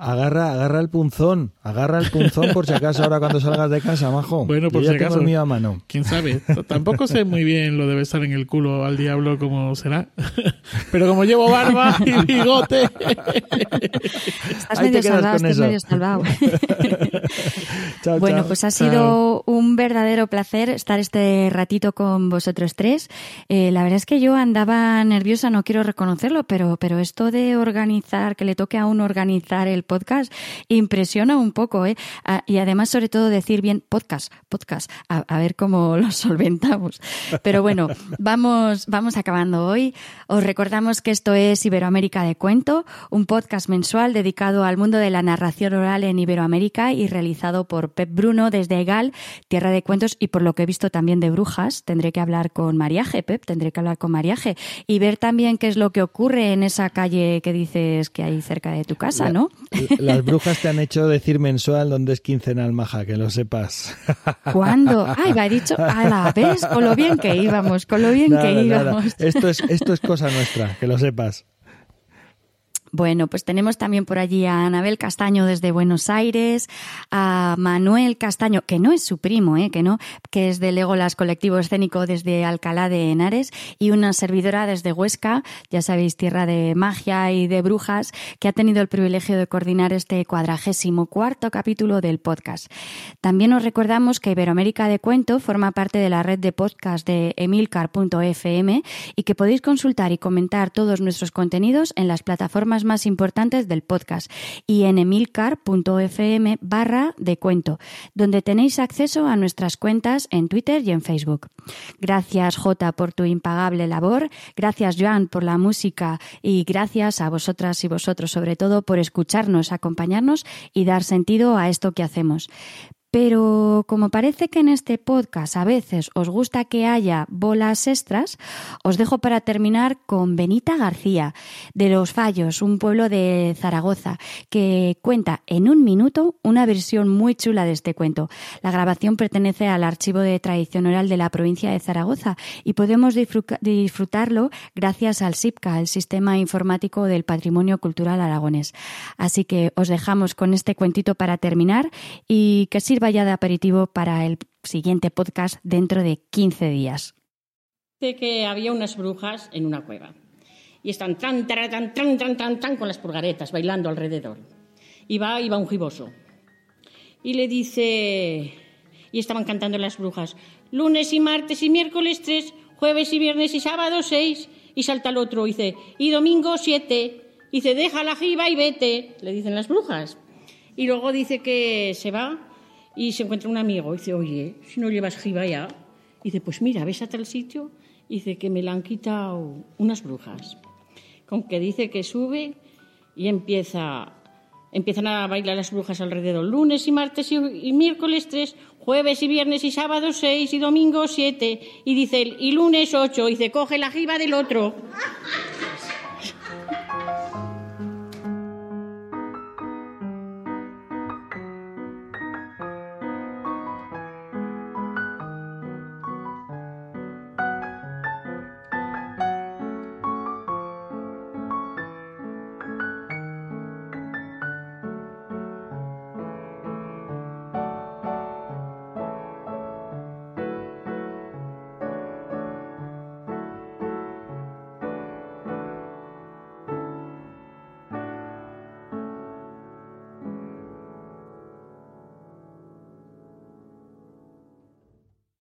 Agarra, agarra el punzón, agarra el punzón por si acaso ahora cuando salgas de casa, majo. Bueno, por Yo si ya tengo acaso. el mío a mano. Quién sabe. Tampoco sé muy bien lo de besar en el culo al diablo como será. Pero como llevo barba y bigote. Estás Ahí medio salvado, estás eso. medio salvado. Chao, Bueno, chao. pues ha sido un verdadero placer estar este ratito con vosotros tres. Eh, la verdad es que yo andaba nerviosa, no quiero reconocerlo, pero, pero esto de organizar, que le toque a uno organizar el podcast impresiona un poco, ¿eh? Ah, y además, sobre todo, decir bien podcast, podcast, a, a ver cómo lo solventamos. Pero bueno, vamos, vamos acabando hoy. Os recordamos que esto es Iberoamérica de Cuento, un podcast mensual dedicado al mundo de la narración oral en Iberoamérica y realizado por Pep Bruno desde Egal, Tierra de Cuentos, y por lo que he visto también de Brujas. Tendré que hablar con Mariaje, Pep, tendré que hablar con Mariaje y ver también qué es lo que ocurre en esa calle que dices que hay cerca de tu casa, ¿no? Las brujas te han hecho decir mensual donde es quincenal, maja, que lo sepas. ¿Cuándo? Ay, me ha dicho, a la vez, con lo bien que íbamos, con lo bien que íbamos. Esto es, esto es cosa nuestra, que lo sepas. Bueno, pues tenemos también por allí a Anabel Castaño desde Buenos Aires, a Manuel Castaño, que no es su primo, ¿eh? que no, que es de Legolas Colectivo Escénico desde Alcalá de Henares, y una servidora desde Huesca, ya sabéis, tierra de magia y de brujas, que ha tenido el privilegio de coordinar este cuadragésimo cuarto capítulo del podcast. También os recordamos que Iberoamérica de Cuento forma parte de la red de podcast de emilcar.fm y que podéis consultar y comentar todos nuestros contenidos en las plataformas más importantes del podcast y en emilcar.fm barra de cuento, donde tenéis acceso a nuestras cuentas en Twitter y en Facebook. Gracias Jota por tu impagable labor, gracias Joan por la música y gracias a vosotras y vosotros sobre todo por escucharnos, acompañarnos y dar sentido a esto que hacemos. Pero como parece que en este podcast a veces os gusta que haya bolas extras, os dejo para terminar con Benita García, de Los Fallos, un pueblo de Zaragoza, que cuenta en un minuto una versión muy chula de este cuento. La grabación pertenece al Archivo de Tradición Oral de la provincia de Zaragoza y podemos disfrutarlo gracias al SIPCA, el Sistema Informático del Patrimonio Cultural Aragonés. Así que os dejamos con este cuentito para terminar y que sirva ya de aperitivo para el siguiente podcast dentro de 15 días. Dice que había unas brujas en una cueva y están tan, tan, tan, tan, tan, tan con las pulgaretas bailando alrededor. Y va, y va un giboso. Y le dice, y estaban cantando las brujas, lunes y martes y miércoles tres, jueves y viernes y sábado seis, y salta el otro, y dice, y domingo siete, y dice, deja la jiba y vete, le dicen las brujas. Y luego dice que se va y se encuentra un amigo y dice, oye, si no llevas jiba ya. Y dice, pues mira, ves a tal sitio. Dice que me la han quitado unas brujas. Con que dice que sube y empieza, empiezan a bailar las brujas alrededor. Lunes y martes y, y miércoles tres, jueves y viernes y sábado seis y domingo siete. Y dice, y lunes ocho. Y dice, coge la jiba del otro.